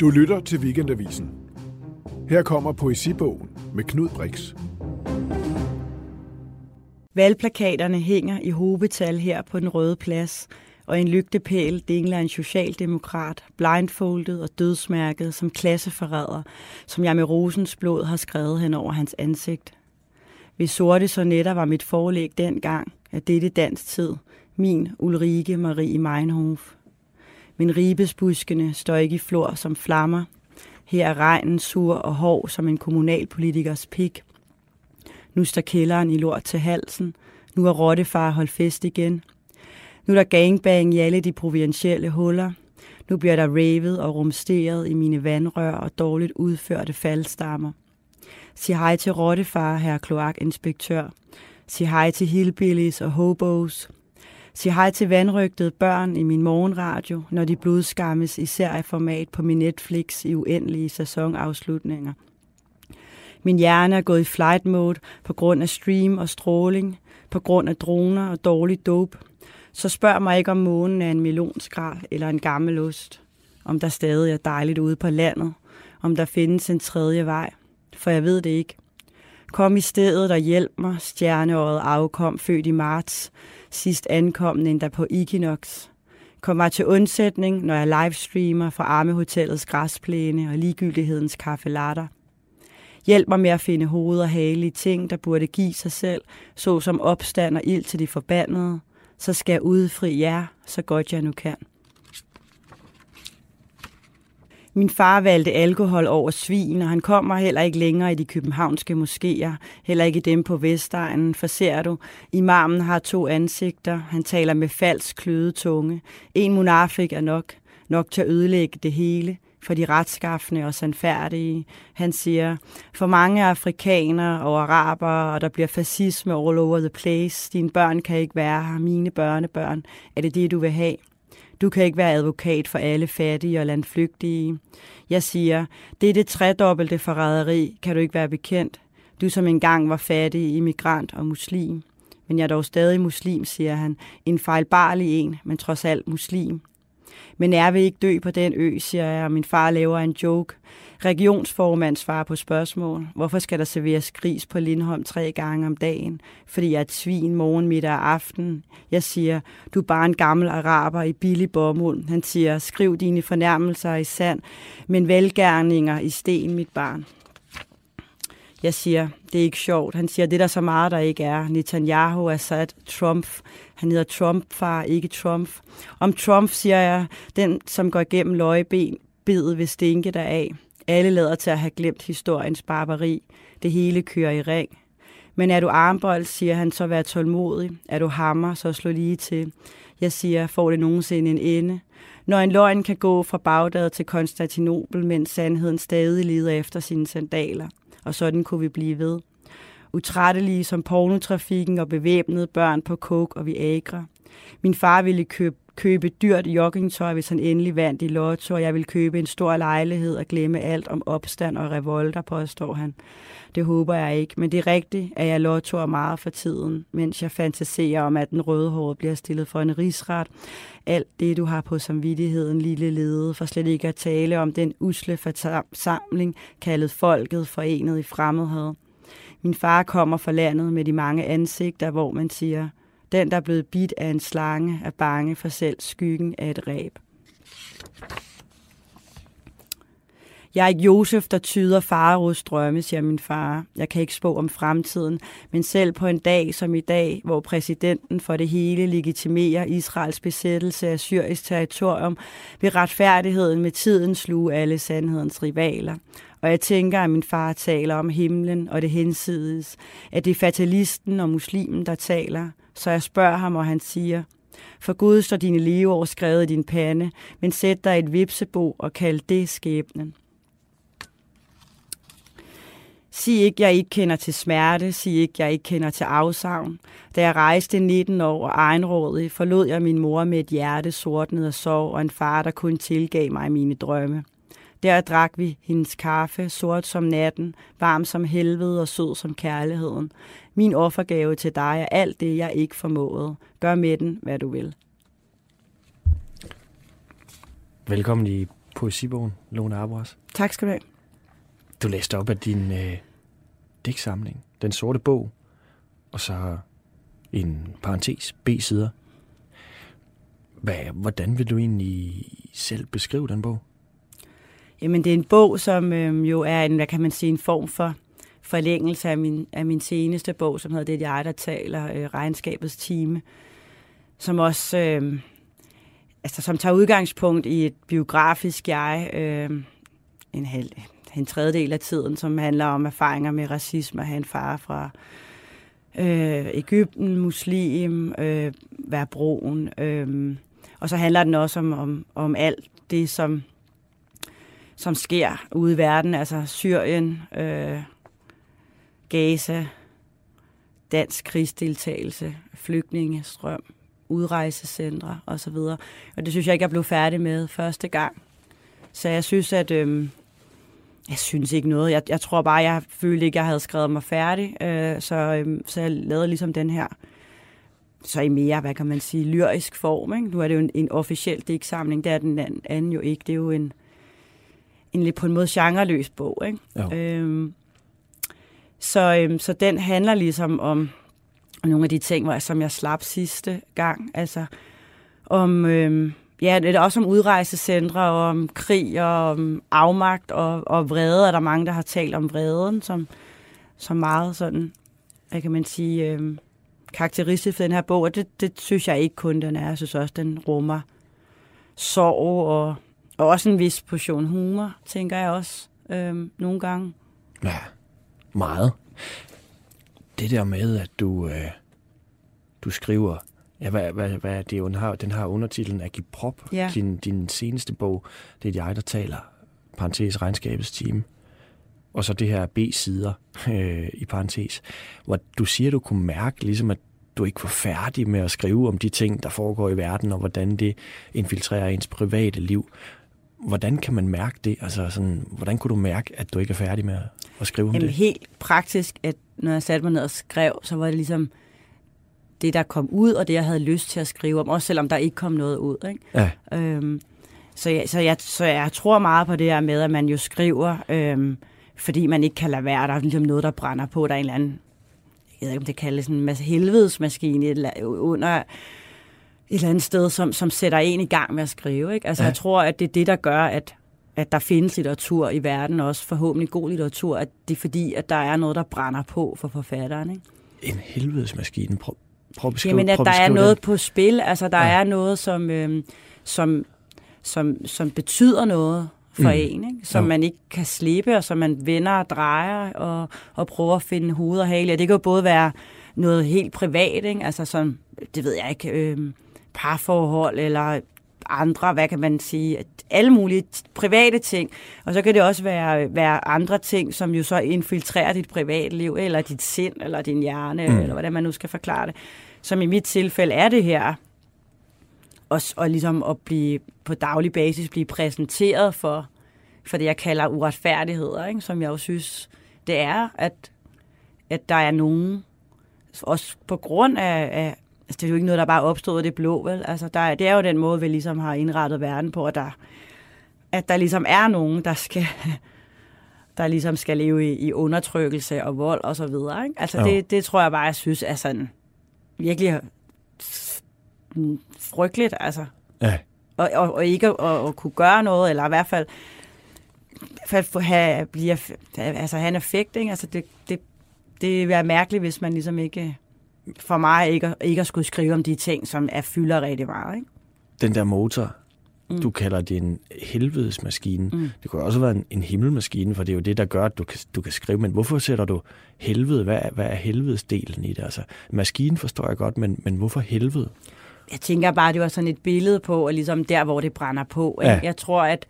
Du lytter til Weekendavisen. Her kommer poesibogen med Knud Brix. Valgplakaterne hænger i hobetal her på den røde plads, og en lygtepæl dingler en socialdemokrat, blindfoldet og dødsmærket som klasseforræder, som jeg med rosens blod har skrevet hen over hans ansigt. Ved sorte sonetter var mit forlæg dengang, at dette dansk tid, min Ulrike Marie Meinhof. Men ribesbuskene står ikke i flor som flammer. Her er regnen sur og hård som en kommunalpolitikers pik. Nu står kælderen i lort til halsen. Nu er rottefar holdt fest igen. Nu er der gangbang i alle de provincielle huller. Nu bliver der ravet og rumsteret i mine vandrør og dårligt udførte faldstammer. Sig hej til rottefar, herre kloakinspektør. Sig hej til hillbillies og hobos. Sig hej til vandrygtede børn i min morgenradio, når de blodskammes i serieformat på min Netflix i uendelige sæsonafslutninger. Min hjerne er gået i flight mode på grund af stream og stråling, på grund af droner og dårlig dope. Så spørg mig ikke om månen er en melonskral eller en gammel ost. Om der stadig er dejligt ude på landet. Om der findes en tredje vej. For jeg ved det ikke. Kom i stedet og hjælp mig, stjerneåret afkom, født i marts, sidst ankommende endda på Equinox. Kom mig til undsætning, når jeg livestreamer fra Armehotellets græsplæne og ligegyldighedens kaffelatter. Hjælp mig med at finde hoved og hale i ting, der burde give sig selv, såsom opstand og ild til de forbandede. Så skal jeg udfri jer, så godt jeg nu kan. Min far valgte alkohol over svin, og han kommer heller ikke længere i de københavnske moskéer, heller ikke dem på Vestegnen, for ser du, imamen har to ansigter, han taler med falsk kløde tunge. En monarfik er nok, nok til at ødelægge det hele, for de retskaffende og sandfærdige. Han siger, for mange afrikanere og arabere, og der bliver fascisme all over the place. Dine børn kan ikke være her, mine børnebørn. Er det det, du vil have? Du kan ikke være advokat for alle fattige og landflygtige. Jeg siger, det er det tredobbelte forræderi, kan du ikke være bekendt. Du som engang var fattig, immigrant og muslim. Men jeg er dog stadig muslim, siger han. En fejlbarlig en, men trods alt muslim. Men er vil ikke dø på den ø, siger jeg, og min far laver en joke. Regionsformand svarer på spørgsmål. Hvorfor skal der serveres gris på Lindholm tre gange om dagen? Fordi jeg er et svin morgen, middag og aften. Jeg siger, du er bare en gammel araber i billig bomuld. Han siger, skriv dine fornærmelser i sand, men velgærninger i sten, mit barn. Jeg siger, det er ikke sjovt. Han siger, det er der så meget, der ikke er. Netanyahu, Assad, Trump. Han hedder Trump, far, ikke Trump. Om Trump siger jeg, den, som går igennem løjeben, bid ved stinke af. Alle lader til at have glemt historiens barbari. Det hele kører i ring. Men er du armbold, siger han, så vær tålmodig. Er du hammer, så slå lige til. Jeg siger, får det nogensinde en ende? Når en løgn kan gå fra Bagdad til Konstantinopel, mens sandheden stadig lider efter sine sandaler. Og sådan kunne vi blive ved. Utrættelige som pornotrafikken og bevæbnede børn på coke og Viagra. Min far ville købe købe dyrt joggingtøj, hvis han endelig vandt i lotto, og jeg vil købe en stor lejlighed og glemme alt om opstand og revolter, påstår han. Det håber jeg ikke, men det er rigtigt, at jeg lottoer meget for tiden, mens jeg fantaserer om, at den røde hår bliver stillet for en rigsret. Alt det, du har på samvittigheden, lille lede, for slet ikke at tale om den usle forsamling, kaldet folket forenet i fremmedhed. Min far kommer fra landet med de mange ansigter, hvor man siger – den, der er blevet bidt af en slange, er bange for selv skyggen af et ræb. Jeg er ikke Josef, der tyder Faraos drømme, siger min far. Jeg kan ikke spå om fremtiden, men selv på en dag som i dag, hvor præsidenten for det hele legitimerer Israels besættelse af Syrisk territorium, vil retfærdigheden med tiden sluge alle sandhedens rivaler. Og jeg tænker, at min far taler om himlen og det hensides, at det er fatalisten og muslimen, der taler. Så jeg spørger ham, og han siger, for Gud står dine leveår skrevet i din pande, men sæt dig et vipsebo og kald det skæbnen. Sig ikke, jeg ikke kender til smerte. Sig ikke, jeg ikke kender til afsavn. Da jeg rejste 19 år og egenrådig, forlod jeg min mor med et hjerte sortnet af sorg og en far, der kun tilgav mig mine drømme. Der drak vi hendes kaffe, sort som natten, varm som helvede og sød som kærligheden. Min offergave til dig er alt det, jeg ikke formåede. Gør med den, hvad du vil. Velkommen i Poesibogen, Lone Arbras. Tak skal du have. Du læste op af din øh, digtsamling, Den Sorte Bog, og så en parentes, B-sider. Hvad, hvordan vil du egentlig selv beskrive den bog? Jamen, det er en bog, som øh, jo er en, hvad kan man sige, en form for forlængelse af min, af min seneste bog, som hedder Det er jeg, der taler, øh, Regnskabets time, som også øh, altså, som tager udgangspunkt i et biografisk jeg, øh, en, halv, en tredjedel af tiden, som handler om erfaringer med racisme, at have en far fra øh, Ægypten, muslim, øh, være broen. Øh, og så handler den også om, om, om alt det, som, som sker ude i verden, altså Syrien, øh, Gaza, dansk krigsdeltagelse, flygtningestrøm, udrejsecentre osv. Og det synes jeg ikke, jeg blev færdig med første gang. Så jeg synes, at... Øh, jeg synes ikke noget. Jeg, jeg tror bare, jeg følte ikke, jeg havde skrevet mig færdig. Øh, så, øh, så jeg lavede ligesom den her så i mere, hvad kan man sige, lyrisk form. Ikke? Nu er det jo en, en officiel digtsamling, det er den anden jo ikke. Det er jo en, en lidt på en måde genreløs bog. Ikke? Øhm, så, øhm, så den handler ligesom om nogle af de ting, hvor, som jeg slap sidste gang. Altså om, øhm, ja, det er også om udrejsecentre, og om krig, og om afmagt, og, og vrede. Er der mange, der har talt om vreden, som, som meget sådan, hvad kan man sige, øhm, karakteristisk for den her bog, og det, det synes jeg ikke kun den er. Jeg synes også, den rummer sorg og, og også en vis portion humor, tænker jeg også øhm, nogle gange. Ja, meget. Det der med, at du, øh, du skriver, ja, hvad, hvad, hvad er det, den har, den har undertitlen Agiprop, ja. din, din seneste bog, det er jeg, der taler, parentes regnskabets time og så det her B-sider øh, i parentes, hvor du siger, du kunne mærke, ligesom at du ikke var færdig med at skrive om de ting, der foregår i verden, og hvordan det infiltrerer ens private liv. Hvordan kan man mærke det? Altså sådan, hvordan kunne du mærke, at du ikke er færdig med at skrive om Jamen, det? Helt praktisk, at når jeg satte mig ned og skrev, så var det ligesom det, der kom ud, og det, jeg havde lyst til at skrive om, også selvom der ikke kom noget ud. Ikke? Ja. Øhm, så, jeg, så, jeg, så jeg tror meget på det her med, at man jo skriver... Øhm, fordi man ikke kan lade være. Der er ligesom noget, der brænder på. Der er en eller anden, jeg ved ikke, om det kaldes en masse helvedesmaskine under et eller andet sted, som, som sætter en i gang med at skrive. Ikke? Altså, ja. jeg tror, at det er det, der gør, at, at der findes litteratur i verden, også forhåbentlig god litteratur, at det er fordi, at der er noget, der brænder på for forfatteren. Ikke? En helvedesmaskine? Prøv, prøv at beskrive, Jamen, at prøv der er den. noget på spil. Altså, der ja. er noget, som, øhm, som, som, som betyder noget for mm. en, ikke? som jo. man ikke kan slippe, og som man vender og drejer og, og prøver at finde hoved og hale. Og det kan jo både være noget helt privat, ikke? altså som, det ved jeg ikke, øh, parforhold eller andre, hvad kan man sige, alle mulige private ting. Og så kan det også være, være andre ting, som jo så infiltrerer dit privatliv, eller dit sind, eller din hjerne, mm. eller hvordan man nu skal forklare det. Som i mit tilfælde er det her, og, og ligesom at blive på daglig basis blive præsenteret for, for det, jeg kalder uretfærdigheder, ikke? som jeg jo synes, det er, at, at der er nogen, også på grund af, af altså det er jo ikke noget, der bare opstået af det blå, vel? Altså, der, det er jo den måde, vi ligesom har indrettet verden på, at der, at der ligesom er nogen, der skal, der ligesom skal leve i, i undertrykkelse og vold og så videre. Ikke? Altså, det, det tror jeg bare, jeg synes er sådan virkelig frygteligt, altså. Ja. Og, og, og ikke at, at kunne gøre noget, eller i hvert fald for at have, blive, altså, have en effekt, ikke? Altså, det, det, det vil være mærkeligt, hvis man ligesom ikke, for mig ikke, ikke at skulle skrive om de ting, som er fylder rigtig meget, ikke? Den der motor, mm. du kalder det en helvedesmaskine. Mm. Det kunne også være en, en himmelmaskine, for det er jo det, der gør, at du kan, du kan skrive. Men hvorfor sætter du helvede? Hvad, hvad er helvedesdelen i det? Altså, maskinen forstår jeg godt, men, men hvorfor helvede? Jeg tænker bare, det var sådan et billede på, og ligesom der, hvor det brænder på. Ikke? Ja. Jeg tror, at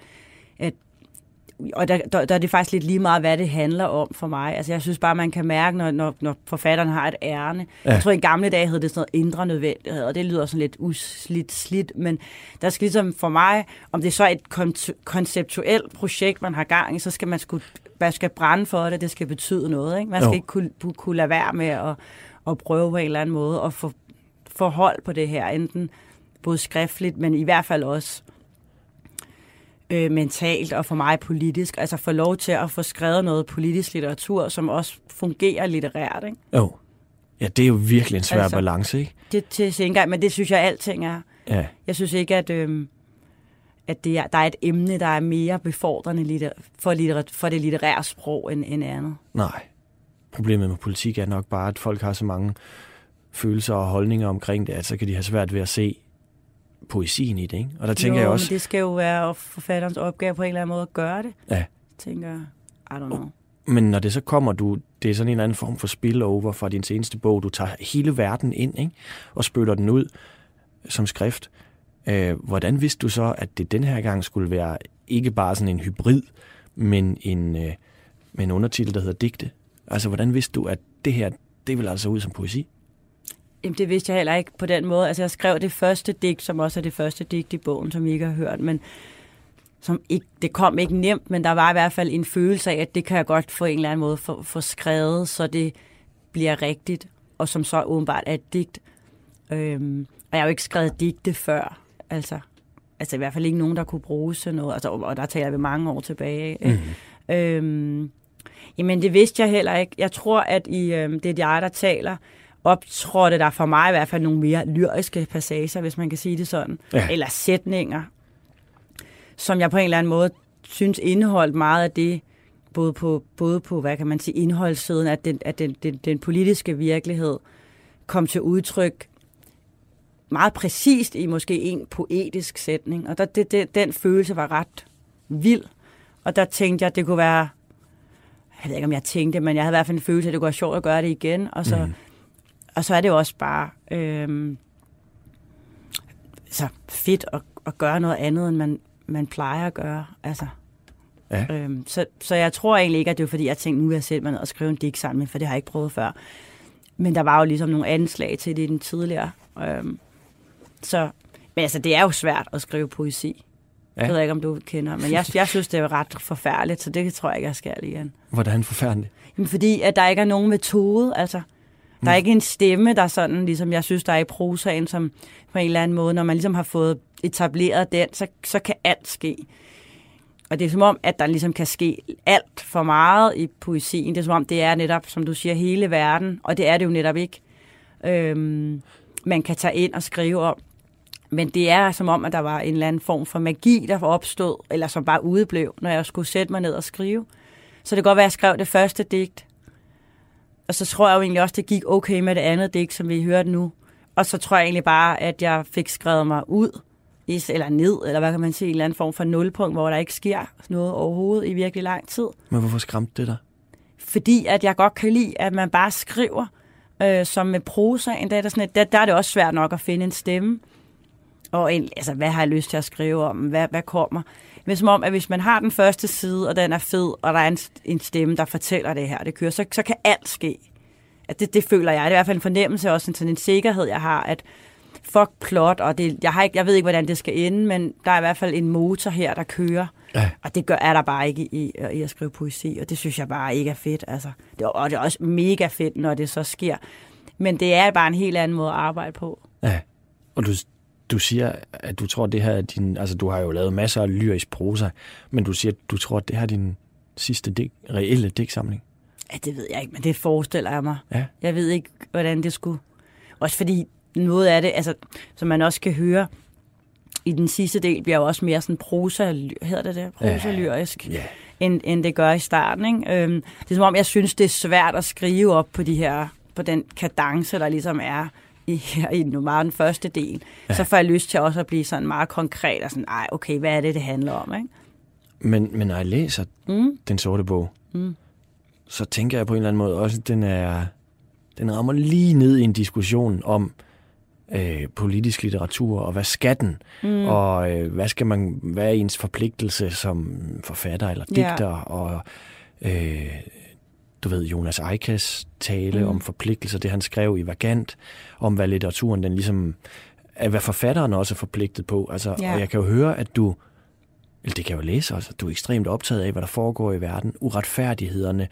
og der, der, der er det faktisk lidt lige meget, hvad det handler om for mig. Altså, jeg synes bare, man kan mærke, når, når, når forfatteren har et ærne. Ja. Jeg tror, i gamle dage hed det sådan noget indre nødvendighed, og det lyder sådan lidt uslidt slidt, men der skal ligesom for mig, om det er så et kon- konceptuelt projekt, man har gang i, så skal man skulle, man skal brænde for det, det skal betyde noget. Ikke? Man skal jo. ikke kunne, kunne lade være med at, at prøve på en eller anden måde at få forhold på det her, enten både skriftligt, men i hvert fald også øh, mentalt og for mig politisk. Altså få lov til at få skrevet noget politisk litteratur, som også fungerer litterært. Ikke? Jo. Ja, det er jo virkelig en svær altså, balance, ikke? Det til sin gang, men det synes jeg alting er. Ja. Jeg synes ikke, at, øh, at det er, der er et emne, der er mere befordrende litter, for, litter, for det litterære sprog end, end andet. Nej. Problemet med politik er nok bare, at folk har så mange følelser og holdninger omkring det, at så kan de have svært ved at se poesien i det, ikke? Og der tænker jo, jeg også... men det skal jo være forfatterens opgave på en eller anden måde at gøre det. Ja. Tænker jeg, I don't know. Men når det så kommer, du, det er sådan en eller anden form for spillover fra din seneste bog, du tager hele verden ind, ikke? Og spytter den ud som skrift. Øh, hvordan vidste du så, at det den her gang skulle være ikke bare sådan en hybrid, men en, øh, med en undertitel, der hedder digte? Altså, hvordan vidste du, at det her, det vil altså ud som poesi? Jamen, det vidste jeg heller ikke på den måde. Altså, jeg skrev det første digt, som også er det første digt i bogen, som I ikke har hørt, men som ikke, det kom ikke nemt, men der var i hvert fald en følelse af, at det kan jeg godt få en eller anden måde få, få skrevet, så det bliver rigtigt, og som så åbenbart er et digt. Øhm, og jeg har jo ikke skrevet digte før, altså, altså i hvert fald ikke nogen, der kunne bruge sådan noget, altså, og der taler vi mange år tilbage. Mm. Øhm, jamen, det vidste jeg heller ikke. Jeg tror, at i, øhm, det er dig, der taler, optrådte der for mig i hvert fald nogle mere lyriske passager, hvis man kan sige det sådan. Ja. Eller sætninger, som jeg på en eller anden måde synes indeholdt meget af det, både på, både på hvad kan man sige, indholdssiden, at, den, at den, den, den politiske virkelighed kom til udtryk meget præcist i måske en poetisk sætning. Og der, det, det, den følelse var ret vild. Og der tænkte jeg, at det kunne være... Jeg ved ikke, om jeg tænkte, men jeg havde i hvert fald en følelse, at det kunne være sjovt at gøre det igen. Og så, mm. Og så er det jo også bare øhm, så fedt at, at gøre noget andet, end man, man plejer at gøre. Altså, ja. øhm, så, så jeg tror egentlig ikke, at det er fordi, jeg tænkte, nu vil jeg sætte mig ned og skrive en digtsamling, for det har jeg ikke prøvet før. Men der var jo ligesom nogle anslag til det i den tidligere. Øhm, så, men altså, det er jo svært at skrive poesi. Ja. Jeg ved ikke, om du kender, men jeg, jeg synes, det er ret forfærdeligt, så det tror jeg ikke, jeg skal igen. Hvordan forfærdeligt? Jamen, fordi at der ikke er nogen metode, altså. Der er ikke en stemme, der sådan, ligesom jeg synes, der er i prosaen, som på en eller anden måde, når man ligesom har fået etableret den, så, så kan alt ske. Og det er som om, at der ligesom kan ske alt for meget i poesien. Det er som om, det er netop, som du siger, hele verden, og det er det jo netop ikke. Øhm, man kan tage ind og skrive om. Men det er som om, at der var en eller anden form for magi, der opstod, eller som bare udeblev, når jeg skulle sætte mig ned og skrive. Så det kan godt være, at jeg skrev det første digt. Og så tror jeg jo egentlig også, det gik okay med det andet digt, som vi hørte nu. Og så tror jeg egentlig bare, at jeg fik skrevet mig ud, eller ned, eller hvad kan man sige, en eller anden form for nulpunkt, hvor der ikke sker noget overhovedet i virkelig lang tid. Men hvorfor skræmte det dig? Fordi at jeg godt kan lide, at man bare skriver, øh, som med prosaen, der er, der, sådan et, der, der er det også svært nok at finde en stemme. Og en, altså, hvad har jeg lyst til at skrive om? Hvad, hvad kommer? Men som om, at hvis man har den første side, og den er fed, og der er en, en stemme, der fortæller det her, det kører, så, så kan alt ske. At det, det føler jeg. Det er i hvert fald en fornemmelse, også en, sådan en sikkerhed, jeg har, at fuck plot, og det, jeg, har ikke, jeg ved ikke, hvordan det skal ende, men der er i hvert fald en motor her, der kører. Ja. Og det gør, er der bare ikke i, i at skrive poesi, og det synes jeg bare ikke er fedt. Altså, det, og det er også mega fedt, når det så sker. Men det er bare en helt anden måde at arbejde på. Ja, og du, du siger, at du tror, det her er din... Altså, du har jo lavet masser af lyrisk prosa, men du siger, at du tror, at det her er din sidste dig, reelle digtsamling. Ja, det ved jeg ikke, men det forestiller jeg mig. Ja. Jeg ved ikke, hvordan det skulle... Også fordi noget af det, altså, som man også kan høre, i den sidste del bliver jo også mere sådan prosa, hedder det det? Prosa-lyrisk, ja. end, end det gør i starten. Ikke? Øhm, det er som om, jeg synes, det er svært at skrive op på de her på den kadence, der ligesom er i, i nu meget den første del. Ja. Så får jeg lyst til også at blive sådan meget konkret og sådan, ej, okay, hvad er det, det handler om? Ikke? Men, men når jeg læser mm. den sorte bog, mm. så tænker jeg på en eller anden måde også, at den er den rammer lige ned i en diskussion om, øh, politisk litteratur, og hvad skal den? Mm. Og øh, hvad skal man, hvad er ens forpligtelse som forfatter eller digter? Yeah. Og øh, du ved, Jonas Eikas tale mm. om forpligtelser, det han skrev i Vagant, om hvad litteraturen, den ligesom, hvad forfatteren også er forpligtet på. Altså, yeah. Og jeg kan jo høre, at du, eller det kan jeg jo læse også, at du er ekstremt optaget af, hvad der foregår i verden, uretfærdighederne,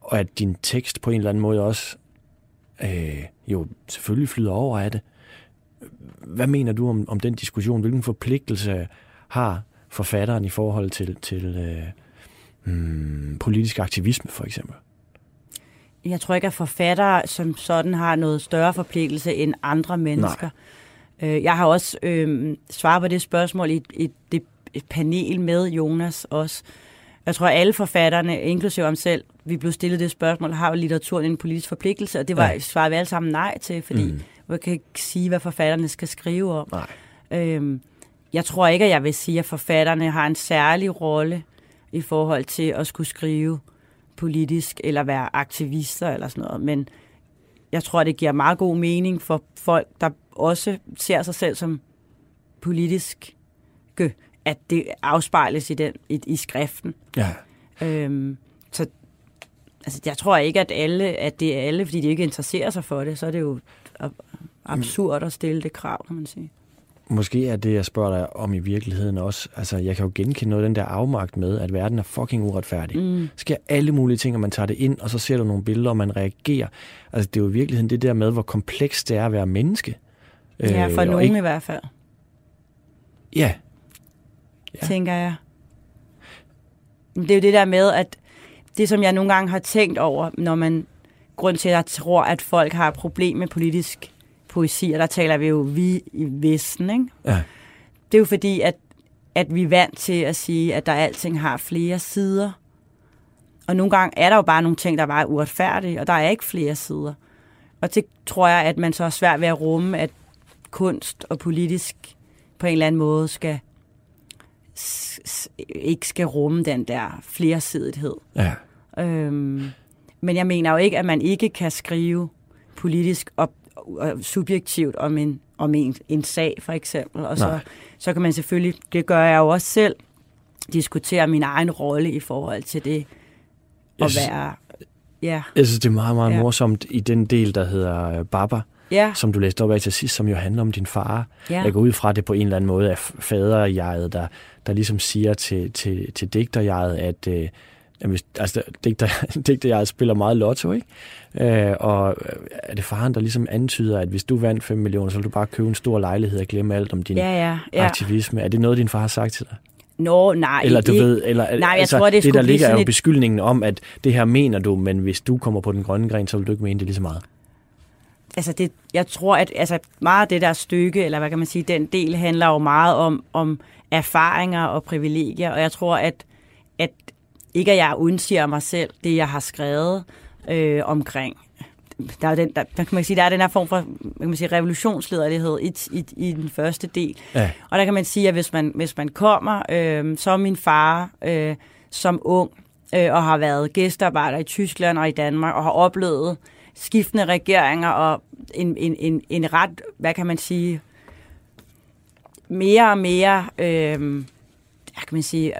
og at din tekst på en eller anden måde også øh, jo selvfølgelig flyder over af det. Hvad mener du om, om den diskussion? Hvilken forpligtelse har forfatteren i forhold til, til øh, hmm, politisk aktivisme, for eksempel? Jeg tror ikke, at forfattere som sådan har noget større forpligtelse end andre mennesker. Nej. Øh, jeg har også øh, svaret på det spørgsmål i, i det et panel med Jonas også. Jeg tror, at alle forfatterne, inklusive om selv, vi blev stillet det spørgsmål, har jo litteraturen en politisk forpligtelse, og det var, ja. svaret vi alle sammen nej til, fordi mm. vi kan ikke sige, hvad forfatterne skal skrive om. Nej. Øhm, jeg tror ikke, at jeg vil sige, at forfatterne har en særlig rolle i forhold til at skulle skrive politisk eller være aktivister eller sådan noget, men jeg tror, det giver meget god mening for folk, der også ser sig selv som politisk at det afspejles i, den, i, i skriften. Ja. Øhm, så altså, jeg tror ikke, at, alle, at det er alle, fordi de ikke interesserer sig for det, så er det jo absurd at stille det krav, kan man sige. Måske er det, jeg spørger dig om i virkeligheden også. Altså, jeg kan jo genkende noget af den der afmagt med, at verden er fucking uretfærdig. Mm. sker alle mulige ting, og man tager det ind, og så ser du nogle billeder, og man reagerer. Altså, det er jo i virkeligheden det der med, hvor komplekst det er at være menneske. Ja, for øh, nogen ikke... i hvert fald. Ja, ja. tænker jeg. Det er jo det der med, at det, som jeg nogle gange har tænkt over, når man, grund til, at jeg tror, at folk har et problem med politisk poesi, og der taler vi jo vi i Vesten, ikke? Ja. Det er jo fordi, at, at vi er vant til at sige, at der alting har flere sider. Og nogle gange er der jo bare nogle ting, der er bare uretfærdige, og der er ikke flere sider. Og det tror jeg, at man så er svært ved at rumme, at kunst og politisk på en eller anden måde skal ikke skal rumme den der flersidighed. Ja. Øhm, men jeg mener jo ikke, at man ikke kan skrive politisk og subjektivt om en, om en, en sag, for eksempel. Og så, så kan man selvfølgelig, det gør jeg jo også selv, diskutere min egen rolle i forhold til det at være... Ja. Jeg synes, det er meget, meget ja. morsomt i den del, der hedder Baba, ja. som du læste op af til sidst, som jo handler om din far. Ja. Jeg går ud fra det på en eller anden måde af faderjeget, der, der ligesom siger til, til, til digterjeget, at øh, hvis, altså, digter, digterjeget spiller meget lotto, ikke? Øh, og øh, er det faren, der ligesom antyder, at hvis du vandt 5 millioner, så vil du bare købe en stor lejlighed og glemme alt om din ja, ja, ja. aktivisme. Er det noget, din far har sagt til dig? Nå, nej. Eller du ikke. ved, eller, nej, jeg altså, tror, det, det der ligger er jo et... beskyldningen om, at det her mener du, men hvis du kommer på den grønne gren, så vil du ikke mene det lige så meget altså det, jeg tror, at altså meget af det der stykke, eller hvad kan man sige, den del handler jo meget om, om erfaringer og privilegier, og jeg tror, at, at ikke at jeg undsiger mig selv, det jeg har skrevet øh, omkring. Der er, den, der, der, kan man sige, der er den her form for kan man sige, revolutionslederlighed i, i, i den første del. Ja. Og der kan man sige, at hvis man, hvis man kommer, øh, så er min far øh, som ung, øh, og har været gæstearbejder i Tyskland og i Danmark, og har oplevet skiftende regeringer og en, en, en, en ret, hvad kan man sige, mere og mere, øh, kan man sige,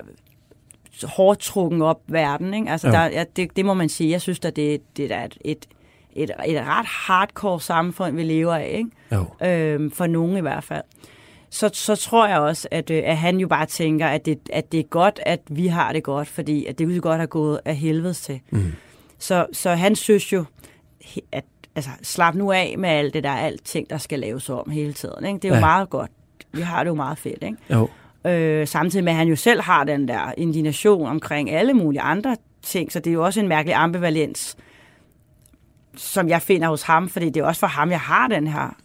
hårdt trukken op verden. Ikke? Altså, der, ja, det, det må man sige. Jeg synes, at det, det er et, et, et, et ret hardcore samfund, vi lever af. Ikke? Jo. Øh, for nogen i hvert fald. Så, så tror jeg også, at, øh, at han jo bare tænker, at det, at det er godt, at vi har det godt, fordi at det ville godt have gået af helvede til. Mm. Så, så han synes jo, at altså, slap nu af med alt det der, alting, der skal laves om hele tiden. Ikke? Det er jo ja. meget godt. Vi har det jo meget fedt. Ikke? Jo. Øh, samtidig med, at han jo selv har den der indignation omkring alle mulige andre ting, så det er jo også en mærkelig ambivalens, som jeg finder hos ham, fordi det er også for ham, jeg har den her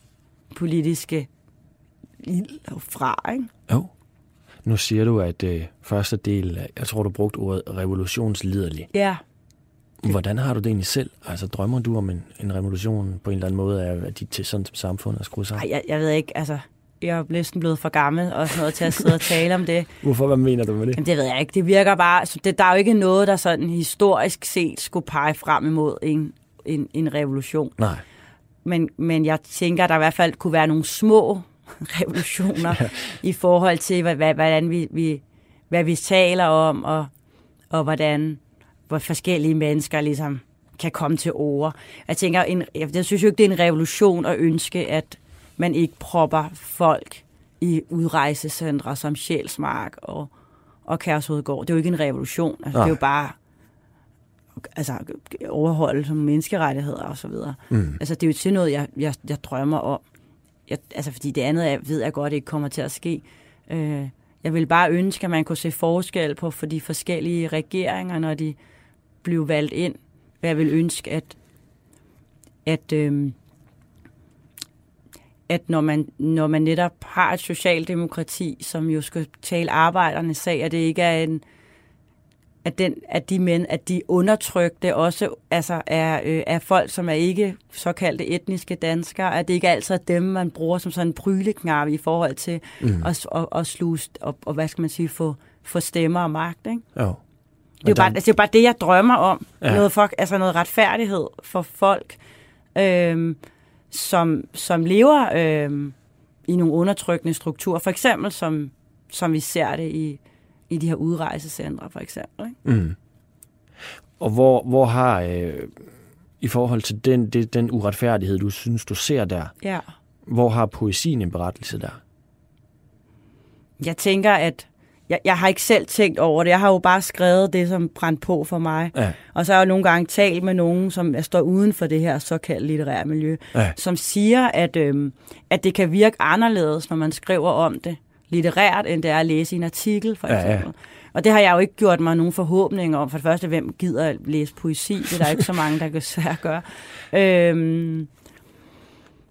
politiske ild fra. Ikke? Jo. Nu siger du, at øh, første del, jeg tror, du brugte ordet revolutionsliderlig. Ja. Hvordan har du det egentlig selv? Altså drømmer du om en, en revolution på en eller anden måde af, at de til sådan som samfund er skruet sammen? Nej, jeg, jeg ved ikke. Altså, jeg er næsten blevet for gammel og sådan noget til at sidde og tale om det. Hvorfor? Hvad mener du med det? Jamen, det ved jeg ikke. Det virker bare... Altså, det, der er jo ikke noget, der sådan historisk set skulle pege frem imod en, en, en revolution. Nej. Men, men jeg tænker, at der i hvert fald kunne være nogle små revolutioner ja. i forhold til, hvad, hvordan vi, vi, hvad vi taler om, og, og hvordan hvor forskellige mennesker ligesom kan komme til ord. Jeg tænker, en, jeg synes jo ikke, det er en revolution at ønske, at man ikke propper folk i udrejsecentre som Sjælsmark og, og Kærshovedgård. Det er jo ikke en revolution. Altså, det er jo bare altså, overholde som menneskerettigheder og så videre. Mm. Altså, det er jo til noget, jeg, jeg, jeg drømmer om. Jeg, altså, fordi det andet jeg ved jeg godt ikke kommer til at ske. Øh, jeg vil bare ønske, at man kunne se forskel på for de forskellige regeringer, når de blev valgt ind. Jeg vil ønske, at, at, øh, at når, man, når man netop har et socialdemokrati, som jo skal tale arbejdernes sag, at det ikke er en, at, den, at de mænd, at de undertrykte også altså er, øh, er folk, som er ikke såkaldte etniske danskere, at det ikke altid er dem, man bruger som sådan en pryleknap i forhold til mm. at, at, at sluse og, og, hvad skal man sige, få, få stemmer og magt. Ikke? Jo. Det er, jo bare, altså, det er jo bare det, jeg drømmer om. Ja. Noget, for, altså noget retfærdighed for folk, øh, som, som lever øh, i nogle undertrykkende strukturer. For eksempel som, som vi ser det i i de her udrejsecentre, for eksempel. Ikke? Mm. Og hvor, hvor har, øh, i forhold til den, det, den uretfærdighed, du synes, du ser der, ja. hvor har poesien en berettelse der? Jeg tænker, at jeg, jeg har ikke selv tænkt over det. Jeg har jo bare skrevet det, som brændt på for mig. Ja. Og så har jeg jo nogle gange talt med nogen, som står uden for det her såkaldte litterære miljø, ja. som siger, at, øh, at det kan virke anderledes, når man skriver om det litterært, end det er at læse en artikel, for eksempel. Ja, ja. Og det har jeg jo ikke gjort mig nogen forhåbninger om. For det første, hvem gider at læse poesi? Det er der ikke så mange, der kan svært gøre. Øhm,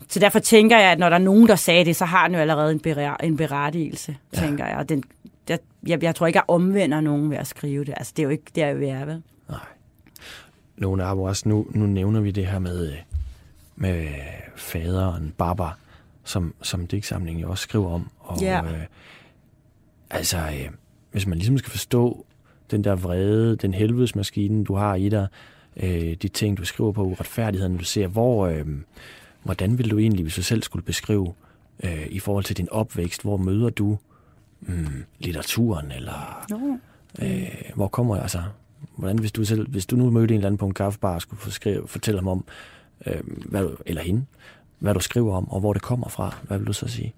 så derfor tænker jeg, at når der er nogen, der sagde det, så har den jo allerede en, berettigelse, en berettigelse, ja. tænker jeg. Og den, jeg, jeg, jeg tror ikke, jeg omvender nogen ved at skrive det. Altså, det er jo ikke det, jeg vil være, vel? Nej. Nogle af også, nu, nu nævner vi det her med, med faderen, Baba, som, som digtsamlingen jo også skriver om. Og, ja. øh, altså, øh, hvis man ligesom skal forstå den der vrede, den helvedesmaskine, du har i dig, øh, de ting, du skriver på uretfærdigheden, du ser, hvor, øh, hvordan vil du egentlig, hvis du selv skulle beskrive øh, i forhold til din opvækst, hvor møder du mm, litteraturen, eller no. øh, hvor kommer jeg altså, hvordan hvis du selv, hvis du nu mødte en eller anden på en kaffebar og skulle skrive, fortælle ham om, øh, hvad, eller hende, hvad du skriver om, og hvor det kommer fra. Hvad vil du så sige?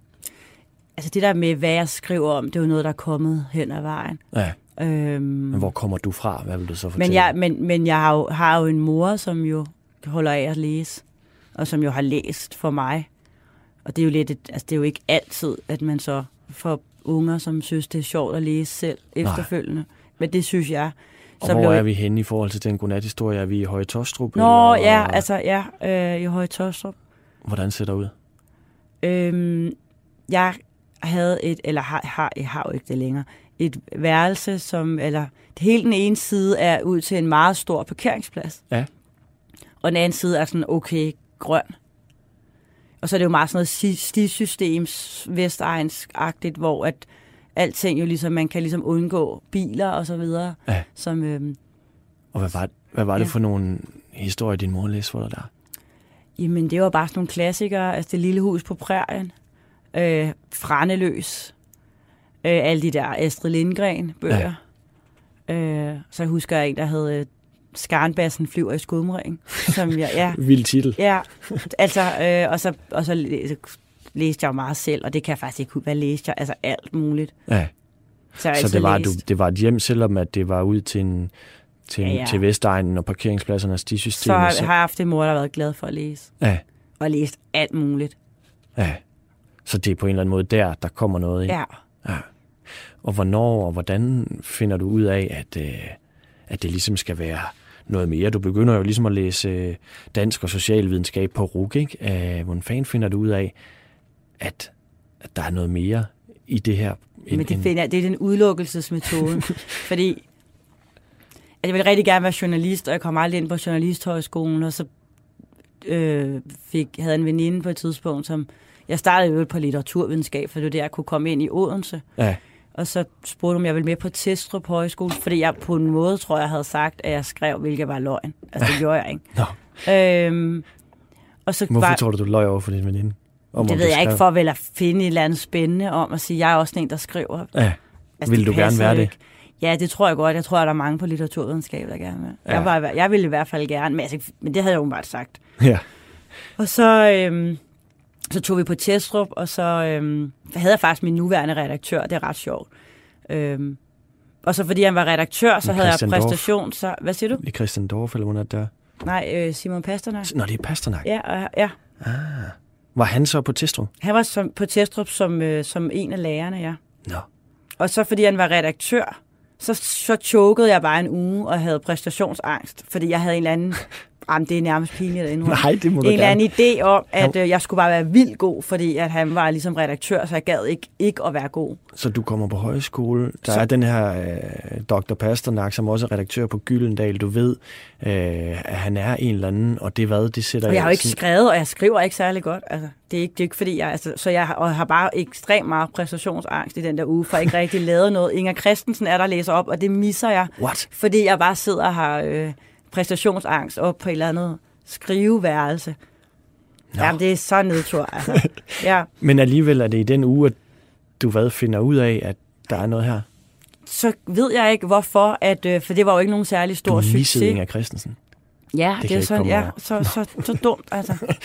Altså det der med, hvad jeg skriver om, det er jo noget, der er kommet hen ad vejen. Ja. Øhm, men hvor kommer du fra? Hvad vil du så fortælle? Men jeg, men, men jeg har, jo, har jo en mor, som jo holder af at læse, og som jo har læst for mig. Og det er jo lidt, et, altså det er jo ikke altid, at man så får unger, som synes, det er sjovt at læse selv efterfølgende. Nej. Men det synes jeg. Og så hvor blev... er vi henne i forhold til den godnathistorie? Er vi i Høje Tostrup? Nå, eller? ja, altså ja, øh, i Høje Tostrup. Hvordan ser det ud? Øhm, jeg havde et, eller har, har, jeg har jo ikke det længere, et værelse, som, eller det hele den ene side er ud til en meget stor parkeringsplads. Ja. Og den anden side er sådan okay grøn. Og så er det jo meget sådan noget stisystems vestegnsagtigt, hvor at alting jo ligesom, man kan ligesom undgå biler og så videre. Ja. Som, øhm, og hvad var, hvad var det ja. for nogle historier, din mor læste for dig der? Jamen, det var bare sådan nogle klassikere. Altså, det lille hus på prærien. Øh, Franeløs. Øh, alle de der Astrid Lindgren-bøger. Ja. Øh, så husker jeg en, der hed øh, Skarnbassen flyver i skudmring. Som jeg, ja. Vild titel. Ja, altså, øh, og, så, og så læste jeg jo meget selv, og det kan jeg faktisk ikke hvad læste jeg? Altså alt muligt. Ja. Så, så det, var, du, det var et hjem, selvom at det var ud til en til, ja, ja. til Vestegnen og parkeringspladsernes system. Så har, så har jeg haft en mor, der har været glad for at læse. Ja. Og læst alt muligt. Ja. Så det er på en eller anden måde der, der kommer noget ind. Ja. ja. Og hvornår og hvordan finder du ud af, at, øh, at det ligesom skal være noget mere? Du begynder jo ligesom at læse øh, dansk og socialvidenskab på RUG, ikke? Øh, hvordan fanden finder du ud af, at, at der er noget mere i det her? Men det, finder, det er den udelukkelsesmetode. fordi jeg ville rigtig gerne være journalist, og jeg kom aldrig ind på journalisthøjskolen, og så øh, fik, havde en veninde på et tidspunkt, som... Jeg startede jo på litteraturvidenskab, for det var der, jeg kunne komme ind i Odense. Ja. Og så spurgte om jeg ville med på Testrup Højskole, fordi jeg på en måde, tror jeg, havde sagt, at jeg skrev, hvilket var løgn. Altså, det gjorde jeg ikke. Nå. Øhm, og så Hvorfor var, tror du, du løg over for din veninde? Om, det ved jeg skrev? ikke, for vel at finde et eller andet spændende om at sige, jeg er også en, der skriver. Ja. Altså, Vil du gerne være det? Ikke. Ja, det tror jeg godt. Jeg tror, at der er mange på litteraturvidenskab, der gerne vil. Ja. Jeg, var, jeg ville i hvert fald gerne, men, altså, men det havde jeg jo bare sagt. Ja. Og så, øhm, så tog vi på Testrup, og så øhm, havde jeg faktisk min nuværende redaktør. Det er ret sjovt. Øhm, og så fordi han var redaktør, så havde jeg præstation. Så, hvad siger du? Det er Christian Dorf, eller hvordan er der? Nej, øh, Simon Pasternak. Nå, det er Pasternak? Ja, og, ja. Ah. Var han så på Testrup? Han var som, på Testrup som, øh, som en af lærerne, ja. Nå. Og så fordi han var redaktør, så, så chokede jeg bare en uge og havde præstationsangst, fordi jeg havde en eller anden Jamen, det er nærmest pinligt endnu. Nej, det må En eller anden idé om, at øh, jeg skulle bare være vildt god, fordi at han var ligesom redaktør, så jeg gad ikke, ikke at være god. Så du kommer på højskole. Der så... er den her øh, Dr. Pasternak, som også er redaktør på Gyldendal. Du ved, øh, at han er en eller anden, og det hvad, det sætter... Og jeg har jo ikke sådan... skrevet, og jeg skriver ikke særlig godt. Altså, det, er ikke, det er ikke fordi, jeg... Altså, så jeg har, og har bare ekstremt meget præstationsangst i den der uge, for ikke rigtig lavet noget. Inger Christensen er der læser op, og det misser jeg. What? Fordi jeg bare sidder og har... Øh, præstationsangst op på et eller andet skriveværelse. Nå. Jamen, det er så nedtur. Altså. Ja. Men alligevel er det i den uge, at du hvad finder ud af, at der er noget her? Så ved jeg ikke, hvorfor, at, øh, for det var jo ikke nogen særlig stor du succes. Inger Christensen. Ja, det, det er sådan, ja, så, så, så dumt, altså.